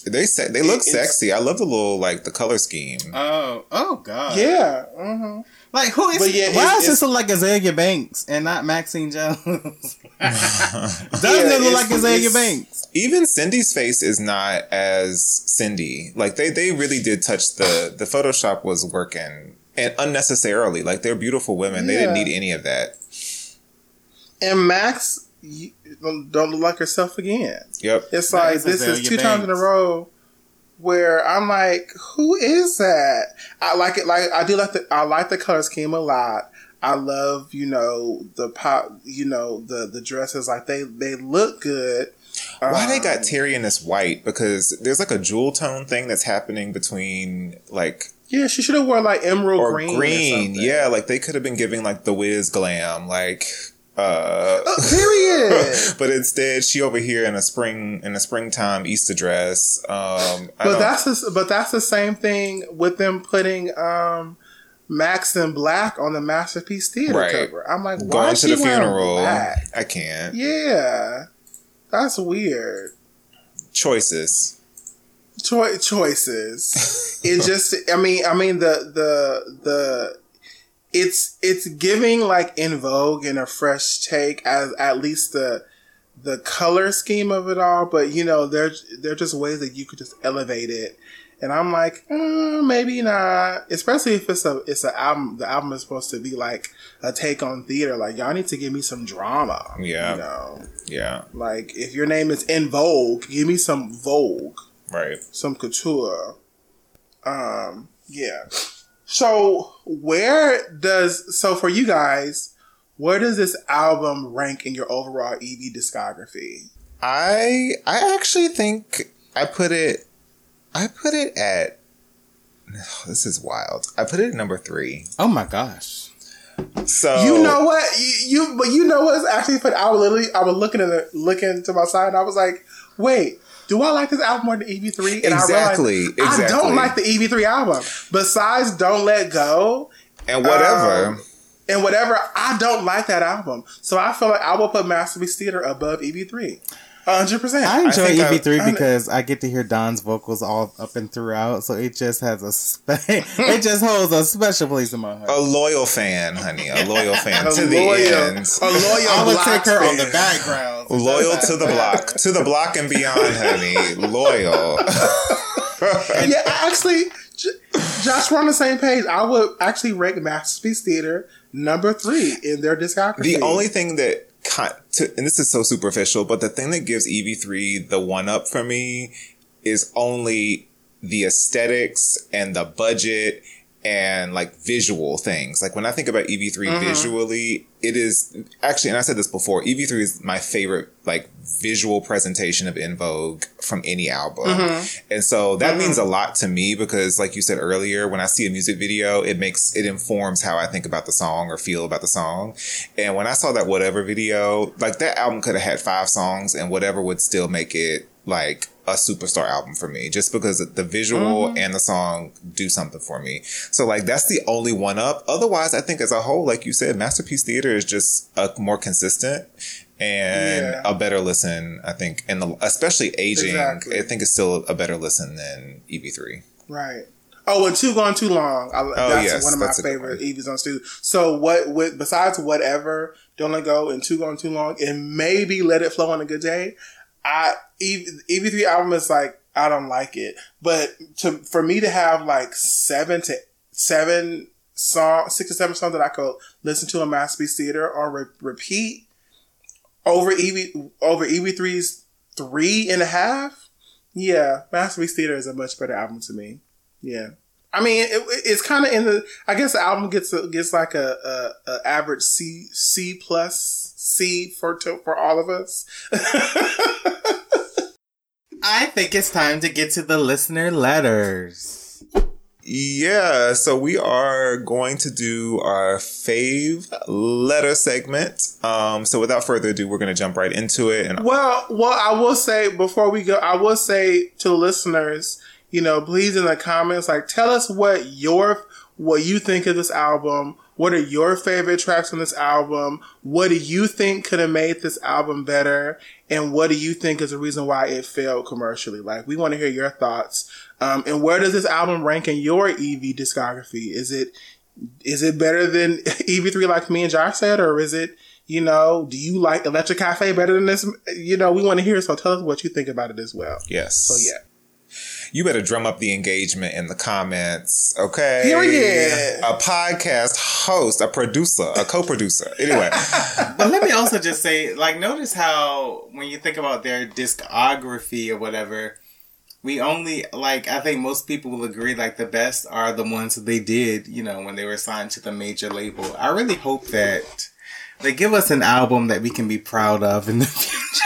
C: they se- they look
A: it's-
C: sexy. I love the little like the color scheme.
D: Oh, oh God.
A: Yeah, hmm
D: Like who is?
A: But yeah,
D: why
A: it's-
D: does this look like Azealia Banks and not Maxine Jones? [LAUGHS] Doesn't
A: Yeah,
D: look like
A: Azealia
D: Banks?
C: even Cindy's face is not as Cindy. Like they they really did touch the the Photoshop was working and unnecessarily. Like they're beautiful women. They didn't need any of that.
A: and Max you don't don't look like herself again.
C: Yep.
A: It's like this is
D: Azealia
A: two times in a row where I'm like, who is that? I like it. Like I do like the I like the color scheme a lot. I love you know the pop you know the the dresses like they they look good.
C: Why they
A: Um,
C: got Terry in this white? Because there's like a jewel tone thing that's happening between like
A: Yeah, she should have worn like emerald
C: or
A: green.
C: green.
A: or
C: yeah, like they could have been giving like the Wiz glam, like uh
A: Period. [LAUGHS]
C: but instead she over here in a spring in a springtime Easter dress. Um
A: But that's the, but that's the same thing with them putting um, Max in black on the masterpiece theater
C: Right.
A: cover. I'm like, why
C: going
A: is
C: to the funeral.
A: black?
C: I can't.
A: Yeah, that's weird.
C: Choices.
A: Choi- choices. [LAUGHS] it just, I mean, I mean the the the. It's it's giving like in vogue and a fresh take as at least the the color scheme of it all, but you know, there there are just ways that you could just elevate it. And I'm like, mm, maybe not. Especially if it's a it's an album. The album is supposed to be like a take on theater. Like y'all need to give me some drama.
C: Yeah.
A: you know,
C: Yeah.
A: like if your name is En Vogue, give me some Vogue,
C: Right.
A: some couture. Um, yeah. So where does so for you guys, where does this album rank in your overall EV discography?
C: I I actually think I put it I put it at [SIGHS] this is wild. I put it at number three.
D: Oh my gosh.
C: So
A: You know what? You, you but you know what's actually put I was literally I was looking at it looking to my side and I was like, wait, do I like this album more than EV3? And
C: Exactly,
A: I realized I don't like the EV3 album. Besides Don't Let Go
C: and whatever.
A: Um, and whatever, I don't like that album. So I feel like I will put Masterpiece Theater above EV3. 100%.
D: I enjoy
C: think I-
D: EV3
A: I-
D: because I get to hear Dawn's vocals all up and throughout, so it just has a spe- [LAUGHS] it just holds a special place in my heart.
C: a loyal fan, honey. A loyal fan [LAUGHS]
A: a
C: to
A: loyal,
C: the end.
A: a loyal [LAUGHS]
D: I would
A: Block
D: take her on the background.
C: Loyal to the block. To the block and beyond, honey. Loyal.
A: yeah, I actually, J- Josh, we're on the same page. I would actually rank Masterpiece Theater number three in their discography.
C: The only thing that, con- to, and this is so superficial, but the thing that gives EV3 the one up for me is only the aesthetics and the budget and like visual things. Like when I think about EV3 mm-hmm. visually, it is actually, and I said this before, EV3 is my favorite like visual presentation of En Vogue from any album. Mm-hmm. And so that means mm-hmm. a lot to me because like you said earlier, when I see a music video, it makes, it informs how I think about the song or feel about the song. And when I saw that whatever video, like that album could have had five songs and whatever would still make it like a superstar album for me just because the visual mm-hmm. and the song do something for me. So like that's the only one up. Otherwise, I think as a whole, like you said, Masterpiece Theater is just a more consistent and
A: Yeah.
C: a better listen. I think, and the, especially aging,
A: Exactly.
C: I think it's still a better listen than E EV3.
A: Right. Oh, and too gone too long. I, oh, that's
C: Oh, yes,
A: one of my
C: that's
A: favorite. EVs on Stu. So what? With besides whatever, don't let go and too gone too long, and maybe let it flow on a good day. I EV, EV3 album is like I don't like it, but to for me to have like seven to seven song, six to seven songs that I could listen to in Masterpiece Theater or re- repeat over EV over EV3's three and a half. Yeah, Masterpiece Theater is a much better album to me. Yeah, I mean it, it's kind of in the. I guess the album gets a, gets like a, a, a average C C plus C for to, for all of us. [LAUGHS]
D: I think it's time to get to the listener letters.
C: Yeah, so we are going to do our fave letter segment. Um, so without further ado, we're going to jump right into it. And
A: Well, well, I will say before we go, I will say to the listeners, you know, please in the comments, like, tell us what your what you think of this album. What are your favorite tracks on this album? What do you think could have made this album better? And what do you think is the reason why it failed commercially? Like, we want to hear your thoughts. Um, and where does this album rank in your EV discography? Is it is it better than [LAUGHS] EV3 like me and Josh said, or is it, you know, do you like Electric Cafe better than this? You know, we want to hear, so tell us what you think about it as well.
C: yes.
A: So yeah.
C: You better drum up the engagement in the comments, okay?
A: Period.
C: A podcast host, a producer, a co-producer. Anyway, [LAUGHS]
D: But let me also just say, like, notice how when you think about their discography or whatever, we only like I think most people will agree like the best are the ones that they did, you know, when they were signed to the major label. I really hope that they give us an album that we can be proud of in the [LAUGHS] future.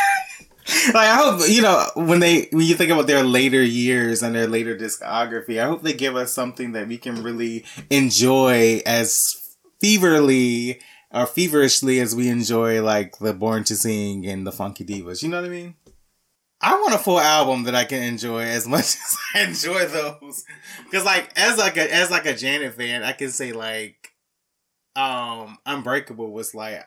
D: Like I hope you know when they when you think about their later years and their later discography, I hope they give us something that we can really enjoy as feverly or feverishly as we enjoy like the Born to Sing and the Funky Divas. You know what I mean? I want a full album that I can enjoy as [LAUGHS] much as I enjoy those. Cause like as like a as like a Janet fan, I can say like um Unbreakable was like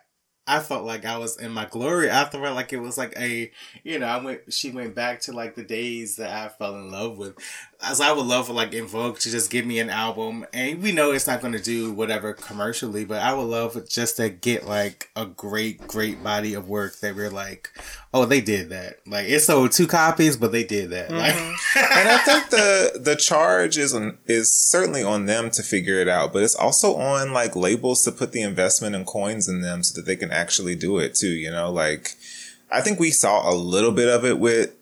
D: I felt like I was in my glory. I felt like it was like a, you know, I went, she went back to like the days that I fell in love with. As I would love for like En Vogue to just give me an album, and we know it's not going to do whatever commercially, but I would love just to get like a great, great body of work that we're like, oh, they did that. Like it sold two copies, but they did that. Like, mm-hmm. [LAUGHS]
C: and I think the the charge is on, is certainly on them to figure it out, but it's also on like labels to put the investment and coins in them so that they can actually do it too. You know, like I think we saw a little bit of it with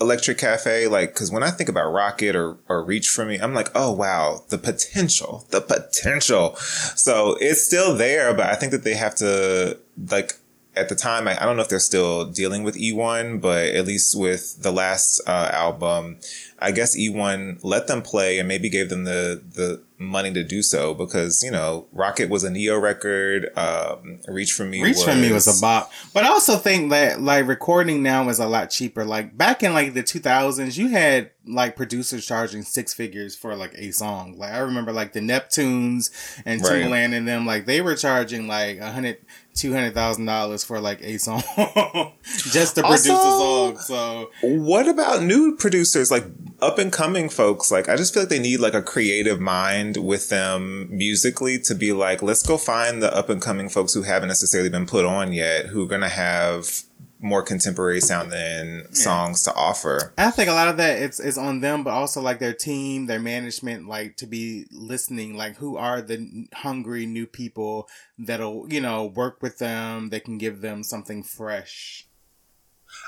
C: Electric Cafe, like because when I think about Rocket or or Reach for me, I'm like, oh wow, the potential, the potential. So it's still there, but I think that they have to like at the time, I, I don't know if they're still dealing with E1, but at least with the last uh, album, I guess E1 let them play and maybe gave them the the money to do so because you know Rocket was a Neo record, um, Reach for Me,
D: Reach
C: was,
D: for me was a bop. But I also think that like recording now is a lot cheaper. Like back in like the 2000s, you had like producers charging six figures for like a song. Like I remember like the Neptunes and
C: Right.
D: Timbaland and them, like they were charging like a hundred, two hundred thousand dollars for like a song [LAUGHS] just to produce
C: Also-
D: a song. So
C: What about new producers, like up and coming folks? Like, I just feel like they need like a creative mind with them musically to be like, let's go find the up and coming folks who haven't necessarily been put on yet, who are going to have more contemporary sounding songs to offer.
D: I think a lot of that it's is on them, but also like their team, their management, like to be listening, like who are the hungry new people that'll you know work with them, They can give them something fresh.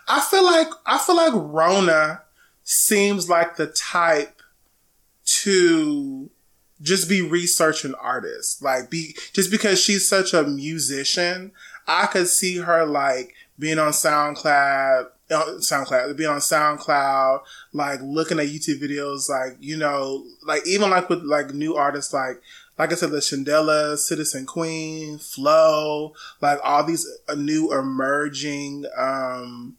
A: I feel like I feel like Rhona seems like the type to just be researching artists. Like be just because she's such a musician, I could see her like being on SoundCloud, uh, SoundCloud, being on SoundCloud, like looking at YouTube videos, like you know, like even like with like new artists, like like I said, the Shindellas, Citizen Queen, FLO, like all these uh, new emerging um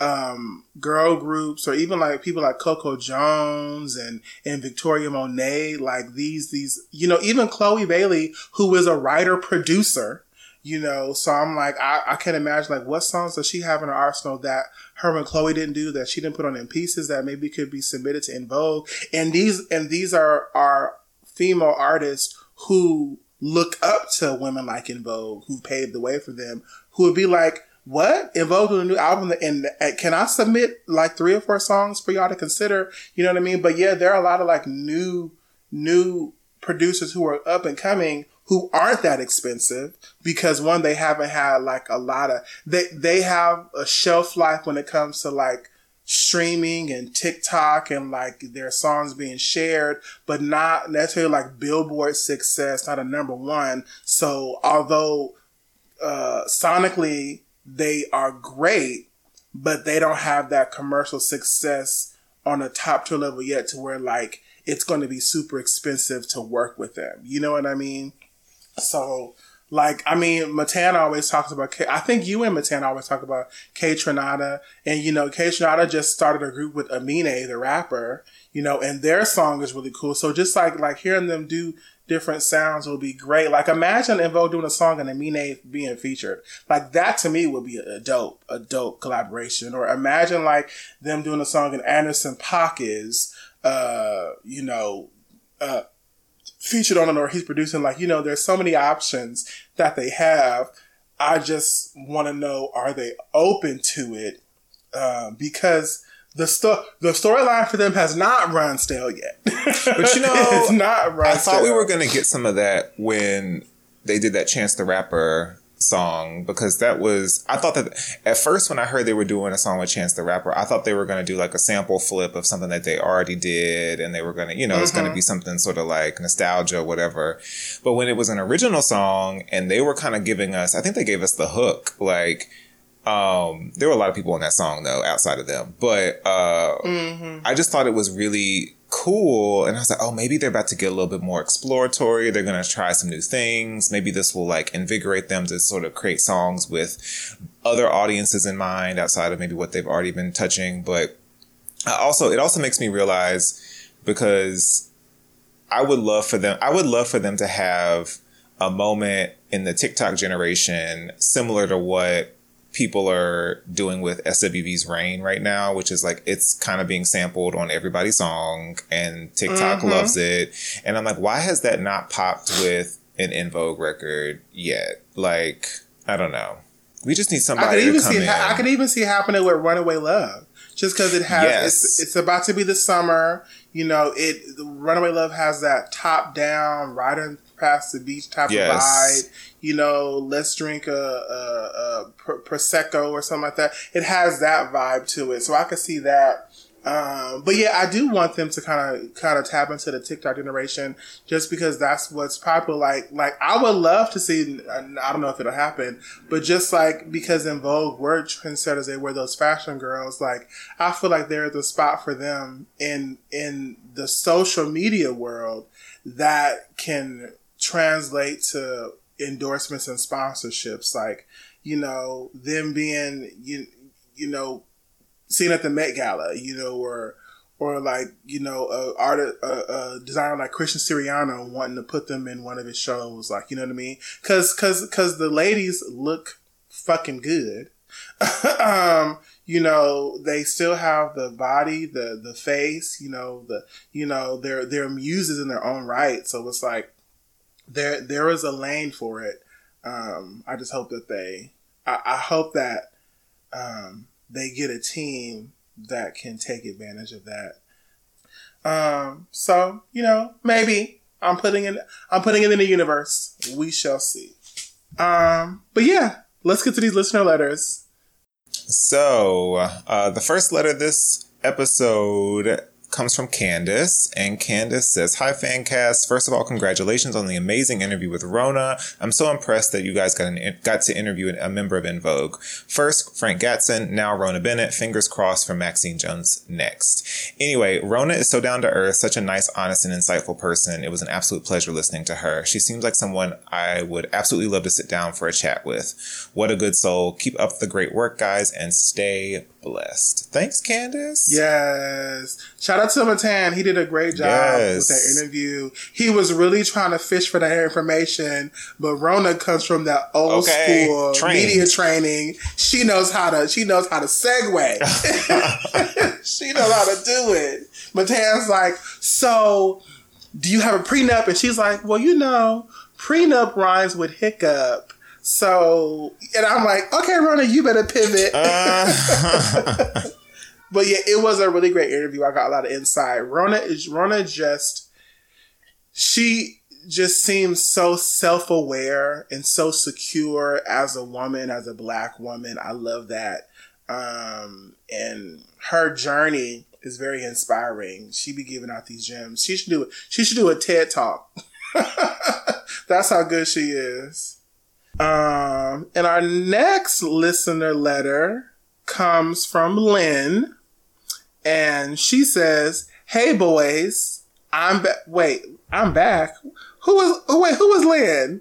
A: um, girl groups or even like people like Coco Jones and, and Victoria Monet, like these, these, you know, even Chloe Bailey, who is a writer producer, you know, so I'm like, I, I can imagine like what songs does she have in her arsenal that her and Chloe didn't do that she didn't put on in pieces that maybe could be submitted to En Vogue. And these, and these are, are female artists who look up to women like En Vogue, who paved the way for them, who would be like, what in a new album and, and can I submit like three or four songs for y'all to consider? You know what I mean? But yeah, there are a lot of like new, new producers who are up and coming who aren't that expensive because one, they haven't had like a lot of, they, they have a shelf life when it comes to like streaming and TikTok and like their songs being shared, but not necessarily like Billboard success, not a number one. So although, uh, sonically they are great, but they don't have that commercial success on a top tier level yet to where like it's going to be super expensive to work with them. You know what I mean? So, like, I mean, Matana always talks about, I think you and Matana always talk about Kaytranada. And, you know, Kaytranada just started a group with Amine, the rapper, you know, and their song is really cool. So just like, like hearing them do different sounds will be great. Like imagine Vogue doing a song and Amine being featured. Like that to me would be a dope, a dope collaboration. Or imagine like them doing a song and Anderson .Paak is, uh, you know, uh, featured on it or he's producing. Like, you know, there's so many options that they have. I just want to know, are they open to it? Uh, because the sto- the storyline for them has not run stale yet.
C: but you [LAUGHS] know, it's not run I thought stale. we were going to get some of that when they did that Chance the Rapper song because that was I thought that at first when I heard they were doing a song with Chance the Rapper, I thought they were going to do like a sample flip of something that they already did and they were going to, you know, mm-hmm. it's going to be something sort of like nostalgia whatever. But when it was an original song and they were kind of giving us, I think they gave us the hook like um, there were a lot of people on that song though, outside of them, but, uh, mm-hmm. I just thought it was really cool. And I was like, oh, maybe they're about to get a little bit more exploratory. They're going to try some new things. Maybe this will like invigorate them to sort of create songs with other audiences in mind outside of maybe what they've already been touching. But also, it also makes me realize because I would love for them, I would love for them to have a moment in the TikTok generation similar to what people are doing with SWV's Rain right now, which is like it's kind of being sampled on everybody's song and TikTok mm-hmm. loves it. And I'm like, why has that not popped with an En Vogue record yet? Like, I don't know. We just need somebody. I
A: could even
C: see.
A: Ha- I could even see happening with Runaway Love, just because it has. Yes. It's, it's about to be the summer. You know, it. Runaway Love has that top down, riding past the beach type yes. of vibe you know, let's drink a, a, a, prosecco or something like that. It has that vibe to it, so I can see that. Um, but yeah, I do want them to kind of kind of tap into the TikTok generation, just because that's what's popular. Like, like I would love to see. I don't know if it'll happen, but just like because En Vogue were trendsetters, they were those fashion girls. Like, I feel like they're the spot for them in in the social media world that can translate to endorsements and sponsorships, like you know them being you you know seen at the Met Gala, you know, or or like you know a artist a, a designer like Christian Siriano wanting to put them in one of his shows, like you know what I mean? Because because because the ladies look fucking good. [LAUGHS] um, you know, they still have the body, the the face, you know, the you know, they're they're muses in their own right. So it's like there there is a lane for it. Um, I just hope that they, I, I hope that um, they get a team that can take advantage of that. Um, so you know, maybe I'm putting it, I'm putting it in the universe. We shall see. Um, but yeah, let's get to these listener letters.
C: So, uh, the first letter this episode comes from Candace, and Candace says, Hi, Fancast. First of all, congratulations on the amazing interview with Rhona. I'm so impressed that you guys got, an, got to interview a member of En Vogue. First, Frank Gatson, now Rhona Bennett. Fingers crossed for Maxine Jones next. Anyway, Rhona is so down to earth, such a nice, honest, and insightful person. It was an absolute pleasure listening to her. She seems like someone I would absolutely love to sit down for a chat with. What a good soul. Keep up the great work, guys, and stay blessed. Thanks, Candace.
A: Yes. Shout out to Matan. He did a great job
C: Yes.
A: with that interview. He was really trying to fish for that information, but Rhona comes from that old
C: Okay.
A: school
C: Trained.
A: media training. She knows how to she knows how to segue. [LAUGHS] [LAUGHS] she knows how to do it. Matan's like, so do you have a prenup? And she's like, well, you know, prenup rhymes with hiccup. So, and I'm like, okay, Rhona, you better pivot.
C: Uh, [LAUGHS]
A: But yeah, it was a really great interview. I got a lot of insight. Rhona is Rhona just she just seems so self-aware and so secure as a woman, as a black woman. I love that. Um and her journey is very inspiring. She be giving out these gems. She should do it. She should do a TED talk. [LAUGHS] That's how good she is. Um, and our next listener letter comes from Lynn, and she says, "Hey boys, I'm back. Wait, I'm back. Who was? Oh wait, who was Lynn?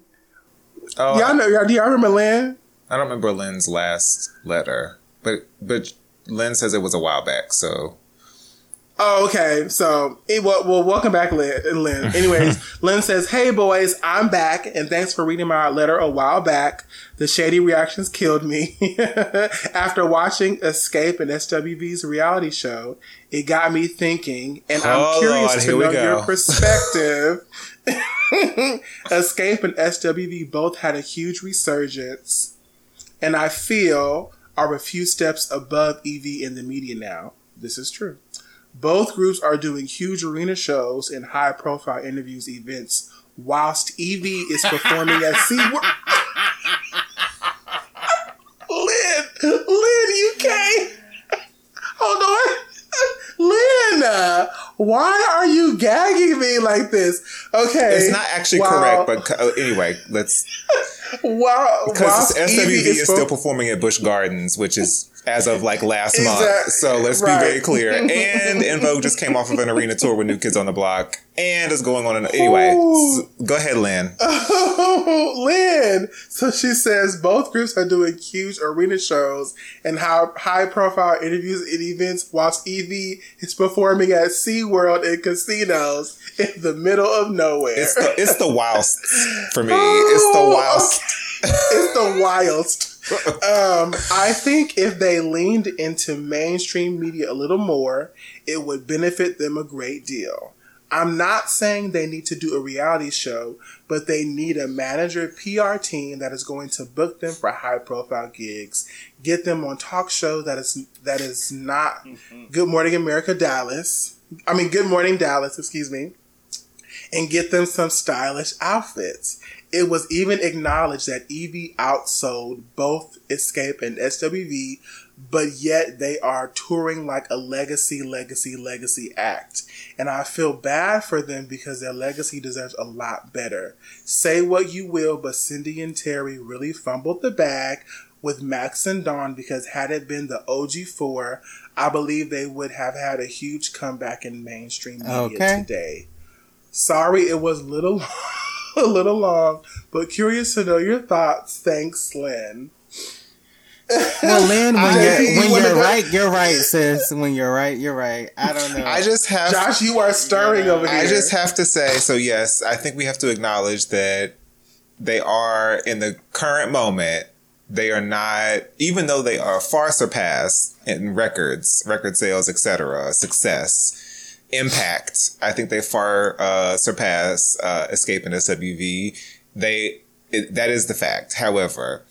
C: oh,
A: Y'all know? Y'all, do y'all remember Lynn?
C: I don't remember Lynn's last letter, but but Lynn says it was a while back. So
A: Oh, okay. So, eh, well, well, welcome back, Lynn. Lynn. [LAUGHS] Anyways, Lynn says, "Hey boys, I'm back, and thanks for reading my letter a while back. The shady reactions killed me. [LAUGHS] After watching Xscape and SWV's reality show, it got me thinking, and I'm
C: Oh,
A: curious
C: Lord,
A: to know your perspective." [LAUGHS] Xscape and SWV both had a huge resurgence, and I feel are a few steps above EV in the media now. This is true. Both groups are doing huge arena shows and high profile interviews, events, whilst EV is performing at SeaWorld. Lynn, Lynn, UK. Hold on. Lynn, uh, why are you gagging me like this? Okay.
C: it's not actually correct. But uh, anyway, let's [LAUGHS]
A: wow.
C: because SWV
A: EV
C: is still
A: per-
C: performing at Busch Gardens, which is as of like last
A: Is
C: month. so let's
A: right.
C: be very clear. [LAUGHS] And En Vogue just came off of an arena tour with New Kids on the Block, and is going on. An, anyway,
A: Ooh.
C: s- go ahead, Lynn. [LAUGHS]
A: Oh, Lynn. So she says both groups are doing huge arena shows and how high profile interviews and events whilst EV is performing at SeaWorld and casinos in the middle of nowhere.
C: It's the it's the [LAUGHS] whilst for me. Oh, it's the
A: Oh,
C: whilst.
A: it's the wildest. Um, I think if they leaned into mainstream media a little more, it would benefit them a great deal. I'm not saying they need to do a reality show, but they need a manager PR team that is going to book them for high profile gigs, get them on talk show that is that is not Good Morning America Dallas. I mean Good Morning Dallas, excuse me and get them some stylish outfits. It was even acknowledged that EV outsold both Xscape and SWV, but yet they are touring like a legacy, legacy, legacy act. And I feel bad for them because their legacy deserves a lot better. Say what you will, but Cindy and Terry really fumbled the bag with Max and Dawn because had it been the OG4, I believe they would have had a huge comeback in mainstream media
D: Okay.
A: today. Sorry, it was little, [LAUGHS] a little long, but curious to know your thoughts. Thanks, Lynn.
D: Well, Lynn, when [LAUGHS]
A: I-
D: you're when you're right, you're right, sis. When you're right, you're right. I don't [LAUGHS] know.
C: I just have
A: Josh, you are stirring over here.
C: I just have to say, so yes, I think we have to acknowledge that they are in the current moment. They are not, even though they are far surpassed in records, record sales, etc., success, impact. I think they far uh, surpass uh, Xscape and SWV. They it, that is the fact. However,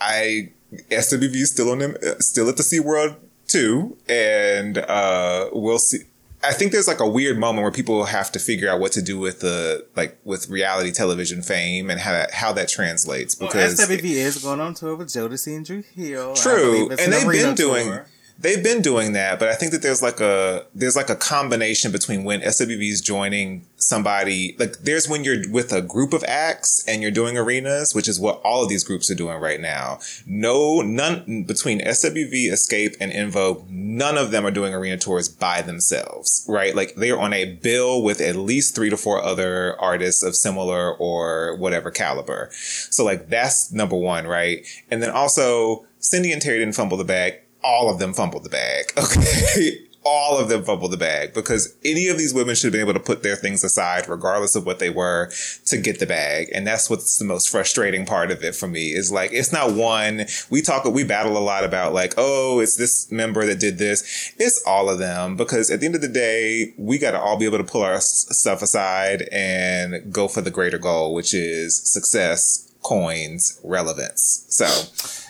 C: I SWV is still on them, uh, still at the SeaWorld too, and uh, we'll see. I think there's like a weird moment where people have to figure out what to do with the like with reality television fame and how that how that translates
D: Well,
C: because
D: SWV is going on tour with Jodeci and Dru Hill.
C: True, and
D: an
C: they've been doing
D: tour.
C: They've been doing that, but I think that there's like a there's like a combination between when SWV is joining somebody like there's when you're with a group of acts and you're doing arenas, which is what all of these groups are doing right now. No, none between SWV, Xscape, and En Vogue, none of them are doing arena tours by themselves, right? Like they are on a bill with at least three to four other artists of similar or whatever caliber. So like that's number one, right? And then also Cindy and Terry didn't fumble the bag. All of them fumbled the bag. [LAUGHS] Okay all of them fumbled the bag because any of these women should have been able to put their things aside, regardless of what they were, to get the bag. And that's what's the most frustrating part of it for me is like, it's not one, we talk, we battle a lot about like, oh, it's this member that did this. It's all of them because at the end of the day, we got to all be able to pull our stuff aside and go for the greater goal, which is success, coins, relevance. So,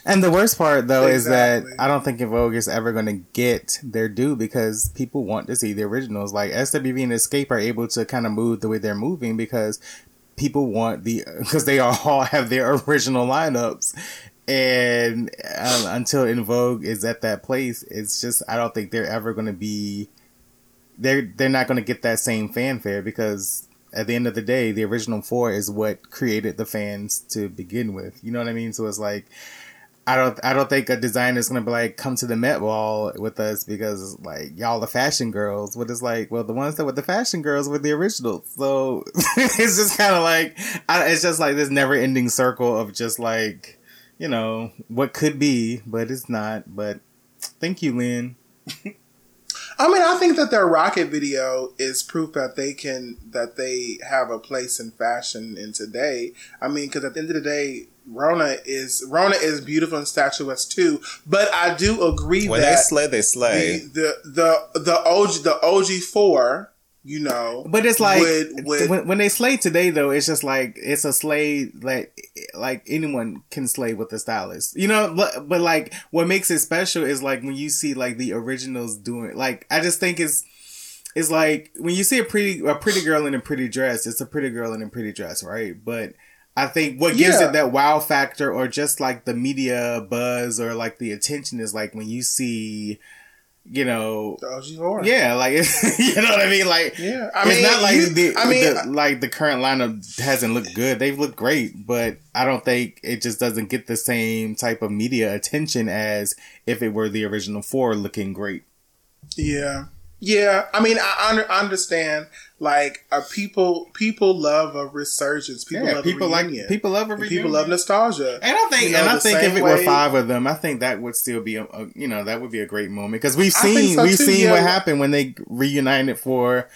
D: and the worst part, though, exactly. is that I don't think Vogue is ever going to get their due because people want to see the originals. Like SWV and Xscape are able to kind of move the way they're moving because people want the [LAUGHS] because they all have their original lineups. And um, until En Vogue is at that place, it's just I don't think they're ever going to be. They're they're not going to get that same fanfare because at the end of the day, the original four is what created the fans to begin with. You know what I mean? So it's like I don't I don't think a designer is gonna be like come to the Met Ball with us because like y'all the fashion girls. But it's like well the ones that were the fashion girls were the originals. So [LAUGHS] it's just kind of like I, it's just like this never ending circle of just like you know what could be, but it's not. But thank you, Lynn. [LAUGHS]
A: I mean, I think that their rocket video is proof that they can that they have a place in fashion in today. I mean, because at the end of the day, Rhona is Rhona is beautiful and statuesque too, but I do agree
C: when
A: that
C: they slay, they slay.
A: The the the, the OG the OG four, you know.
D: But it's like would, would, when, when they slay today, though, it's just like it's a slay like like anyone can slay with the stylist, you know. But, but like what makes it special is like when you see like the originals doing. Like I just think it's it's like when you see a pretty a pretty girl in a pretty dress, it's a pretty girl in a pretty dress, right? But I think what gives yeah. it that wow factor or just like the media buzz or like the attention is like when you see you know, yeah, like [LAUGHS] you know what I mean. Like,
A: yeah,
D: I mean, it's not like you, the, I mean, the, like the current lineup hasn't looked good. They've looked great, but I don't think it just doesn't get the same type of media attention as if it were the original four looking great.
A: Yeah, yeah, I mean, I, under, understand. Like, uh, people people love a resurgence. People yeah, love
D: people like people love a reunion.
A: People love nostalgia.
D: And I think, you know, and I think if it way, were five of them, I think that would still be a, a you know that would be a great moment because we've seen so we've too, seen yeah. what happened when they reunited for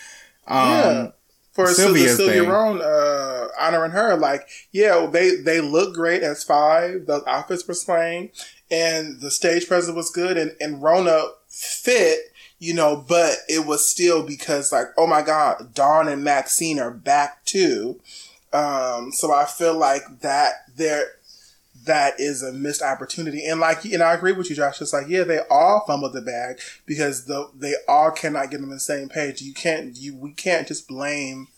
D: um yeah.
A: for Sylvia's Sylvia Rhone, uh, honoring her. Like, yeah, they they look great as five. The outfits were slaying, and the stage presence was good, and and Rhona fit you know, but it was still because like, oh my God, Dawn and Maxine are back too. Um, so I feel like that there, that is a missed opportunity. And like, and I agree with you, Josh. It's like, yeah, they all fumbled the bag because the, they all cannot get on the same page. You can't, you, we can't just blame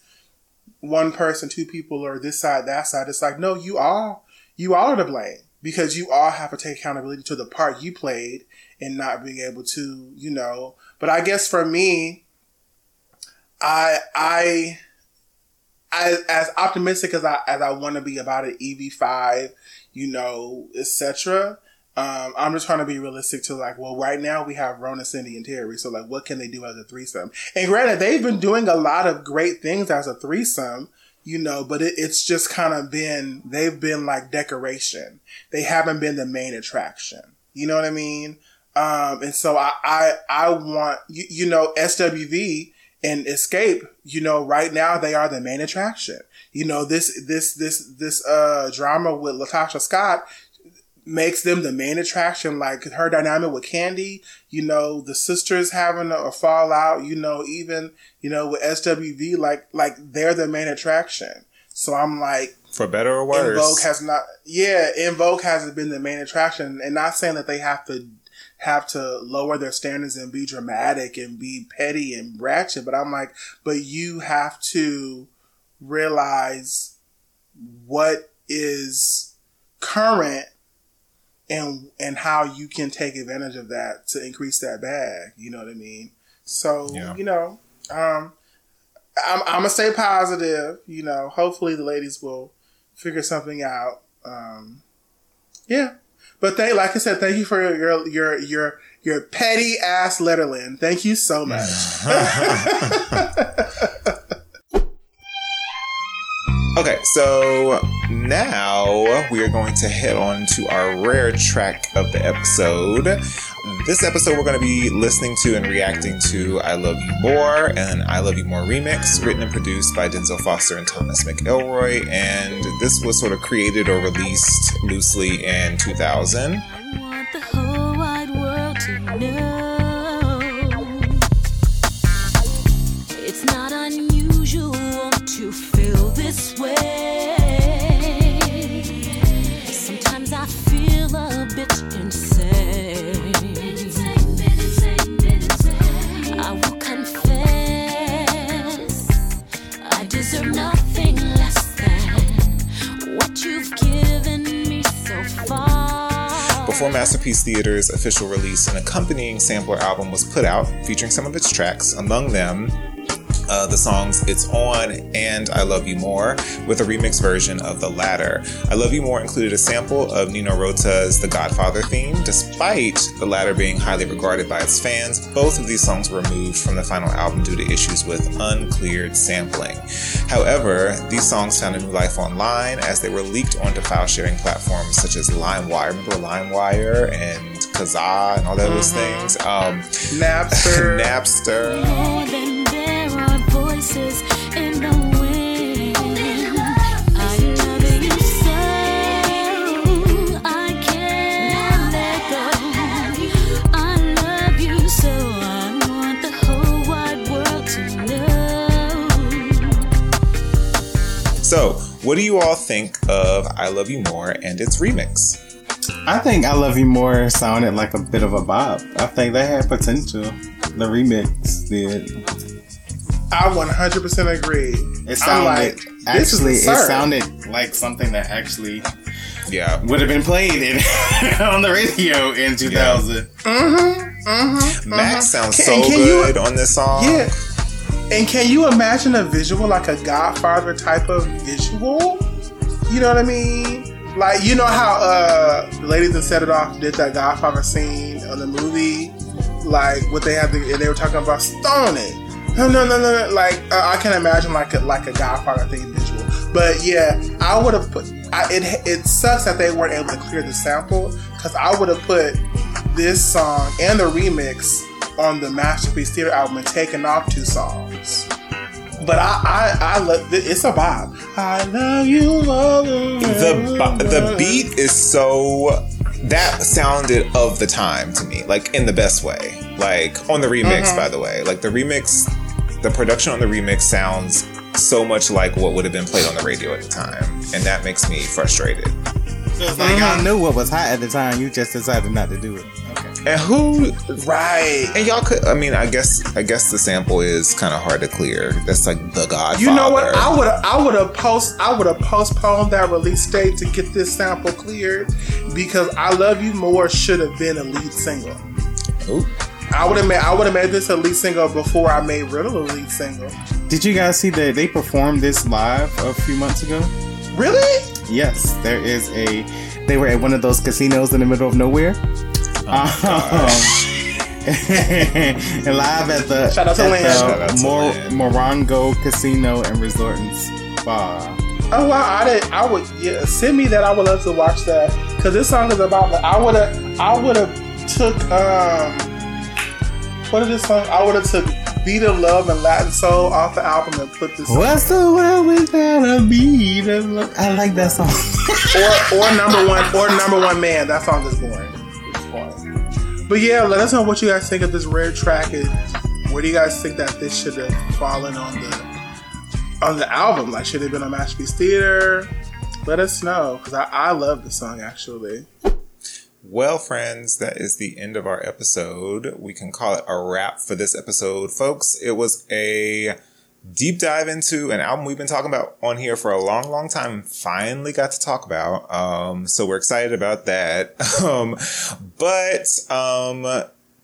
A: one person, two people, or this side, that side. It's like, no, you all, you all are to blame because you all have to take accountability to the part you played and not being able to, you know, but I guess for me, I I as optimistic as I as I want to be about an EV five, you know, etc. Um, I'm just trying to be realistic to like, well, right now we have Rhona, Cindy, and Terry. So like, what can they do as a threesome? And granted, they've been doing a lot of great things as a threesome, you know, but it, it's just kind of been, they've been like decoration. They haven't been the main attraction. You know what I mean? Um, and so I, I, I want, you, you know, SWV and Xscape, you know, right now they are the main attraction. You know, this, this, this, this, uh, drama with LaTocha Scott makes them the main attraction. Like her dynamic with Kandi, you know, the sisters having a, a fallout, you know, even, you know, with SWV, like, like they're the main attraction. So I'm like,
C: for better or worse, En
A: Vogue has not, yeah, En Vogue hasn't been the main attraction, and not saying that they have to have to lower their standards and be dramatic and be petty and ratchet. But I'm like, but you have to realize what is current and and how you can take advantage of that to increase that bag. You know what I mean? So
C: Yeah.
A: you know, um, I'm, I'm gonna stay positive. You know, hopefully the ladies will figure something out. Um, yeah, but thank, like I said, thank you for your your your your petty ass letterland. Thank you so much. [LAUGHS] [LAUGHS]
C: Okay, so now we are going to head on to our rare track of the episode. This episode, we're going to be listening to and reacting to I Love You More and I Love You More remix, written and produced by Denzil Foster and Thomas McElroy. And this was sort of created or released loosely in 2000.
E: I want the whole wide world to know it's not unusual to feel this way. Sometimes I feel a bit insane. I will confess I deserve nothing less than what you've given me so far.
C: Before Masterpiece Theater's official release, an accompanying sampler album was put out featuring some of its tracks, among them uh, the songs It's On and I Love You More, with a remix version of the latter. I Love You More included a sample of Nino Rota's The Godfather theme. Despite the latter being highly regarded by its fans, both of these songs were removed from the final album due to issues with uncleared sampling. However, these songs found a new life online as they were leaked onto file sharing platforms such as LimeWire. Remember LimeWire and Kazaa and all those things? Um,
A: Napster. [LAUGHS]
C: Napster.
E: More than there are voices in the wind. I love you so I can't let go. I love you so I want the whole wide world to know.
C: So, what do you all think of I Love You More and its remix?
D: I think I Love You More sounded like a bit of a bop. I think they had potential. The remix did.
A: I 100% agree.
D: It sounded
A: like, this is
D: actually. It sounded like something that actually
C: Yeah.
D: would have been played in, [LAUGHS] on the radio in 2000. Mhm, mhm.
C: Max sounds
A: Can-
C: so
A: and can you-
C: good on this song.
A: Yeah. And can you imagine a visual like a Godfather type of visual? You know what I mean? Like you know how uh the ladies that set it off did that Godfather scene on the movie, like what they had to, and they were talking about stone it. No, no, no, no. no. Like uh, I can imagine like a, like a Godfather thing visual. But yeah, I would have put. I, it it sucks that they weren't able to clear the sample because I would have put this song and the remix on the Masterpiece Theater album and taken off two songs. But I, I, I love it's a vibe. I love you
C: The the beat is so that sounded of the time to me, like in the best way. Like on the remix,
A: Mm-hmm.
C: by the way, like the remix, the production on the remix sounds so much like what would have been played on the radio at the time, and that makes me frustrated.
D: So it's like y'all uh, knew what was hot at the time. You just decided not to do it. Okay.
C: And who
A: Right.
C: And y'all could, I mean, I guess, I guess the sample is kind of hard to clear. That's like the Godfather.
A: You know what? I would I would have post I would have postponed that release date to get this sample cleared because I Love You More should have been a lead single.
C: Ooh.
A: I would have made I would have made this a lead single before I made Riddle a lead single.
D: Did you guys see that they performed this live a few months ago?
A: Really?
D: Yes, there is a. They were at one of those casinos in the middle of nowhere. [LAUGHS] Um, [LAUGHS] and live at the,
A: Shout out to
D: at
A: Lynn.
D: the
C: Shout out to
D: Mor- Morongo Casino and Resort and Spa.
A: Oh wow! I did. I would yeah, send me that. I would love to watch that because this song is about. I would have. I would have took. um What is this song? I would have took "Beat of Love" and "Latin Soul" off the album and put this.
D: What's the world without a beat? of love? I like that song. [LAUGHS]
A: or or number one or number one man. That song is boring. It's boring. But yeah, let us know what you guys think of this rare track and where do you guys think that this should have fallen on the on the album? Like should it have been on Masterpiece Theater? Let us know because I, I love the song actually.
C: Well, friends, that is the end of our episode. We can call it a wrap for this episode, folks. It was a deep dive into an album we've been talking about on here for a long, long time. Finally got to talk about. Um, so we're excited about that. [LAUGHS] Um, but um,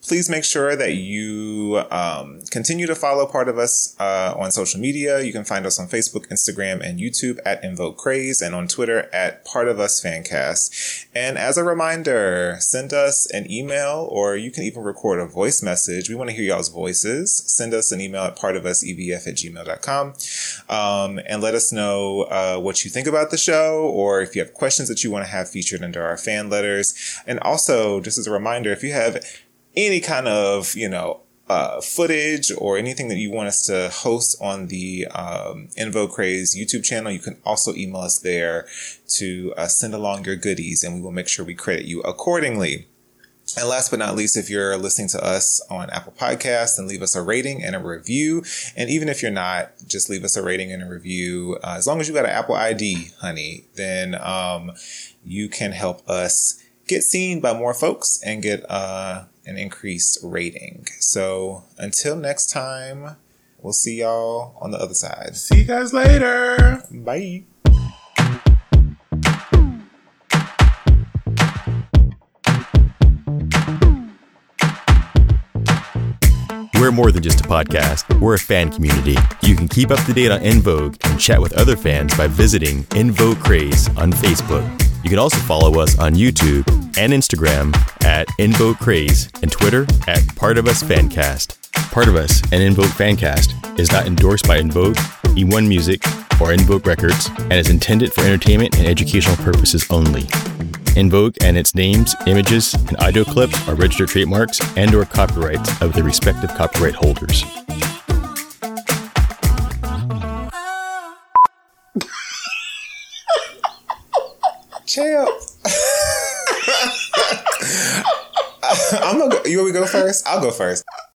C: please make sure that you um, continue to follow part of us uh, on social media. You can find us on Facebook, Instagram, and YouTube at En Vogue Craze, and on Twitter at Part of Us Fancast. And as a reminder, send us an email, or you can even record a voice message. We want to hear y'all's voices. Send us an email at partofusevf at gmail.com um, and let us know uh, what you think about the show, or if you have questions that you want to have featured under our fan letters. And also, just as a reminder, if you have any kind of, you know, uh, footage or anything that you want us to host on the um, Invo Craze YouTube channel, you can also email us there to uh, send along your goodies and we will make sure we credit you accordingly. And last but not least, if you're listening to us on Apple Podcasts, then leave us a rating and a review. And even if you're not, just leave us a rating and a review. Uh, as long as you got an Apple ID, honey, then um, you can help us get seen by more folks and get uh, an increased rating. So until next time, we'll see y'all on the other side.
A: See you guys later.
C: Bye.
B: We're more than just a podcast, we're a fan community. You can keep up to date on En Vogue and chat with other fans by visiting En Vogue Craze on Facebook. You can also follow us on YouTube and Instagram at En Vogue Craze and Twitter at Part of Us Fancast. Part of Us and En Vogue Fancast is not endorsed by En Vogue, E1 Music, or En Vogue Records and is intended for entertainment and educational purposes only. En Vogue and its names, images, and audio clips are registered trademarks and or copyrights of their respective copyright holders.
C: Champ. [LAUGHS] I'm gonna go, you want me to go first? I'll go first.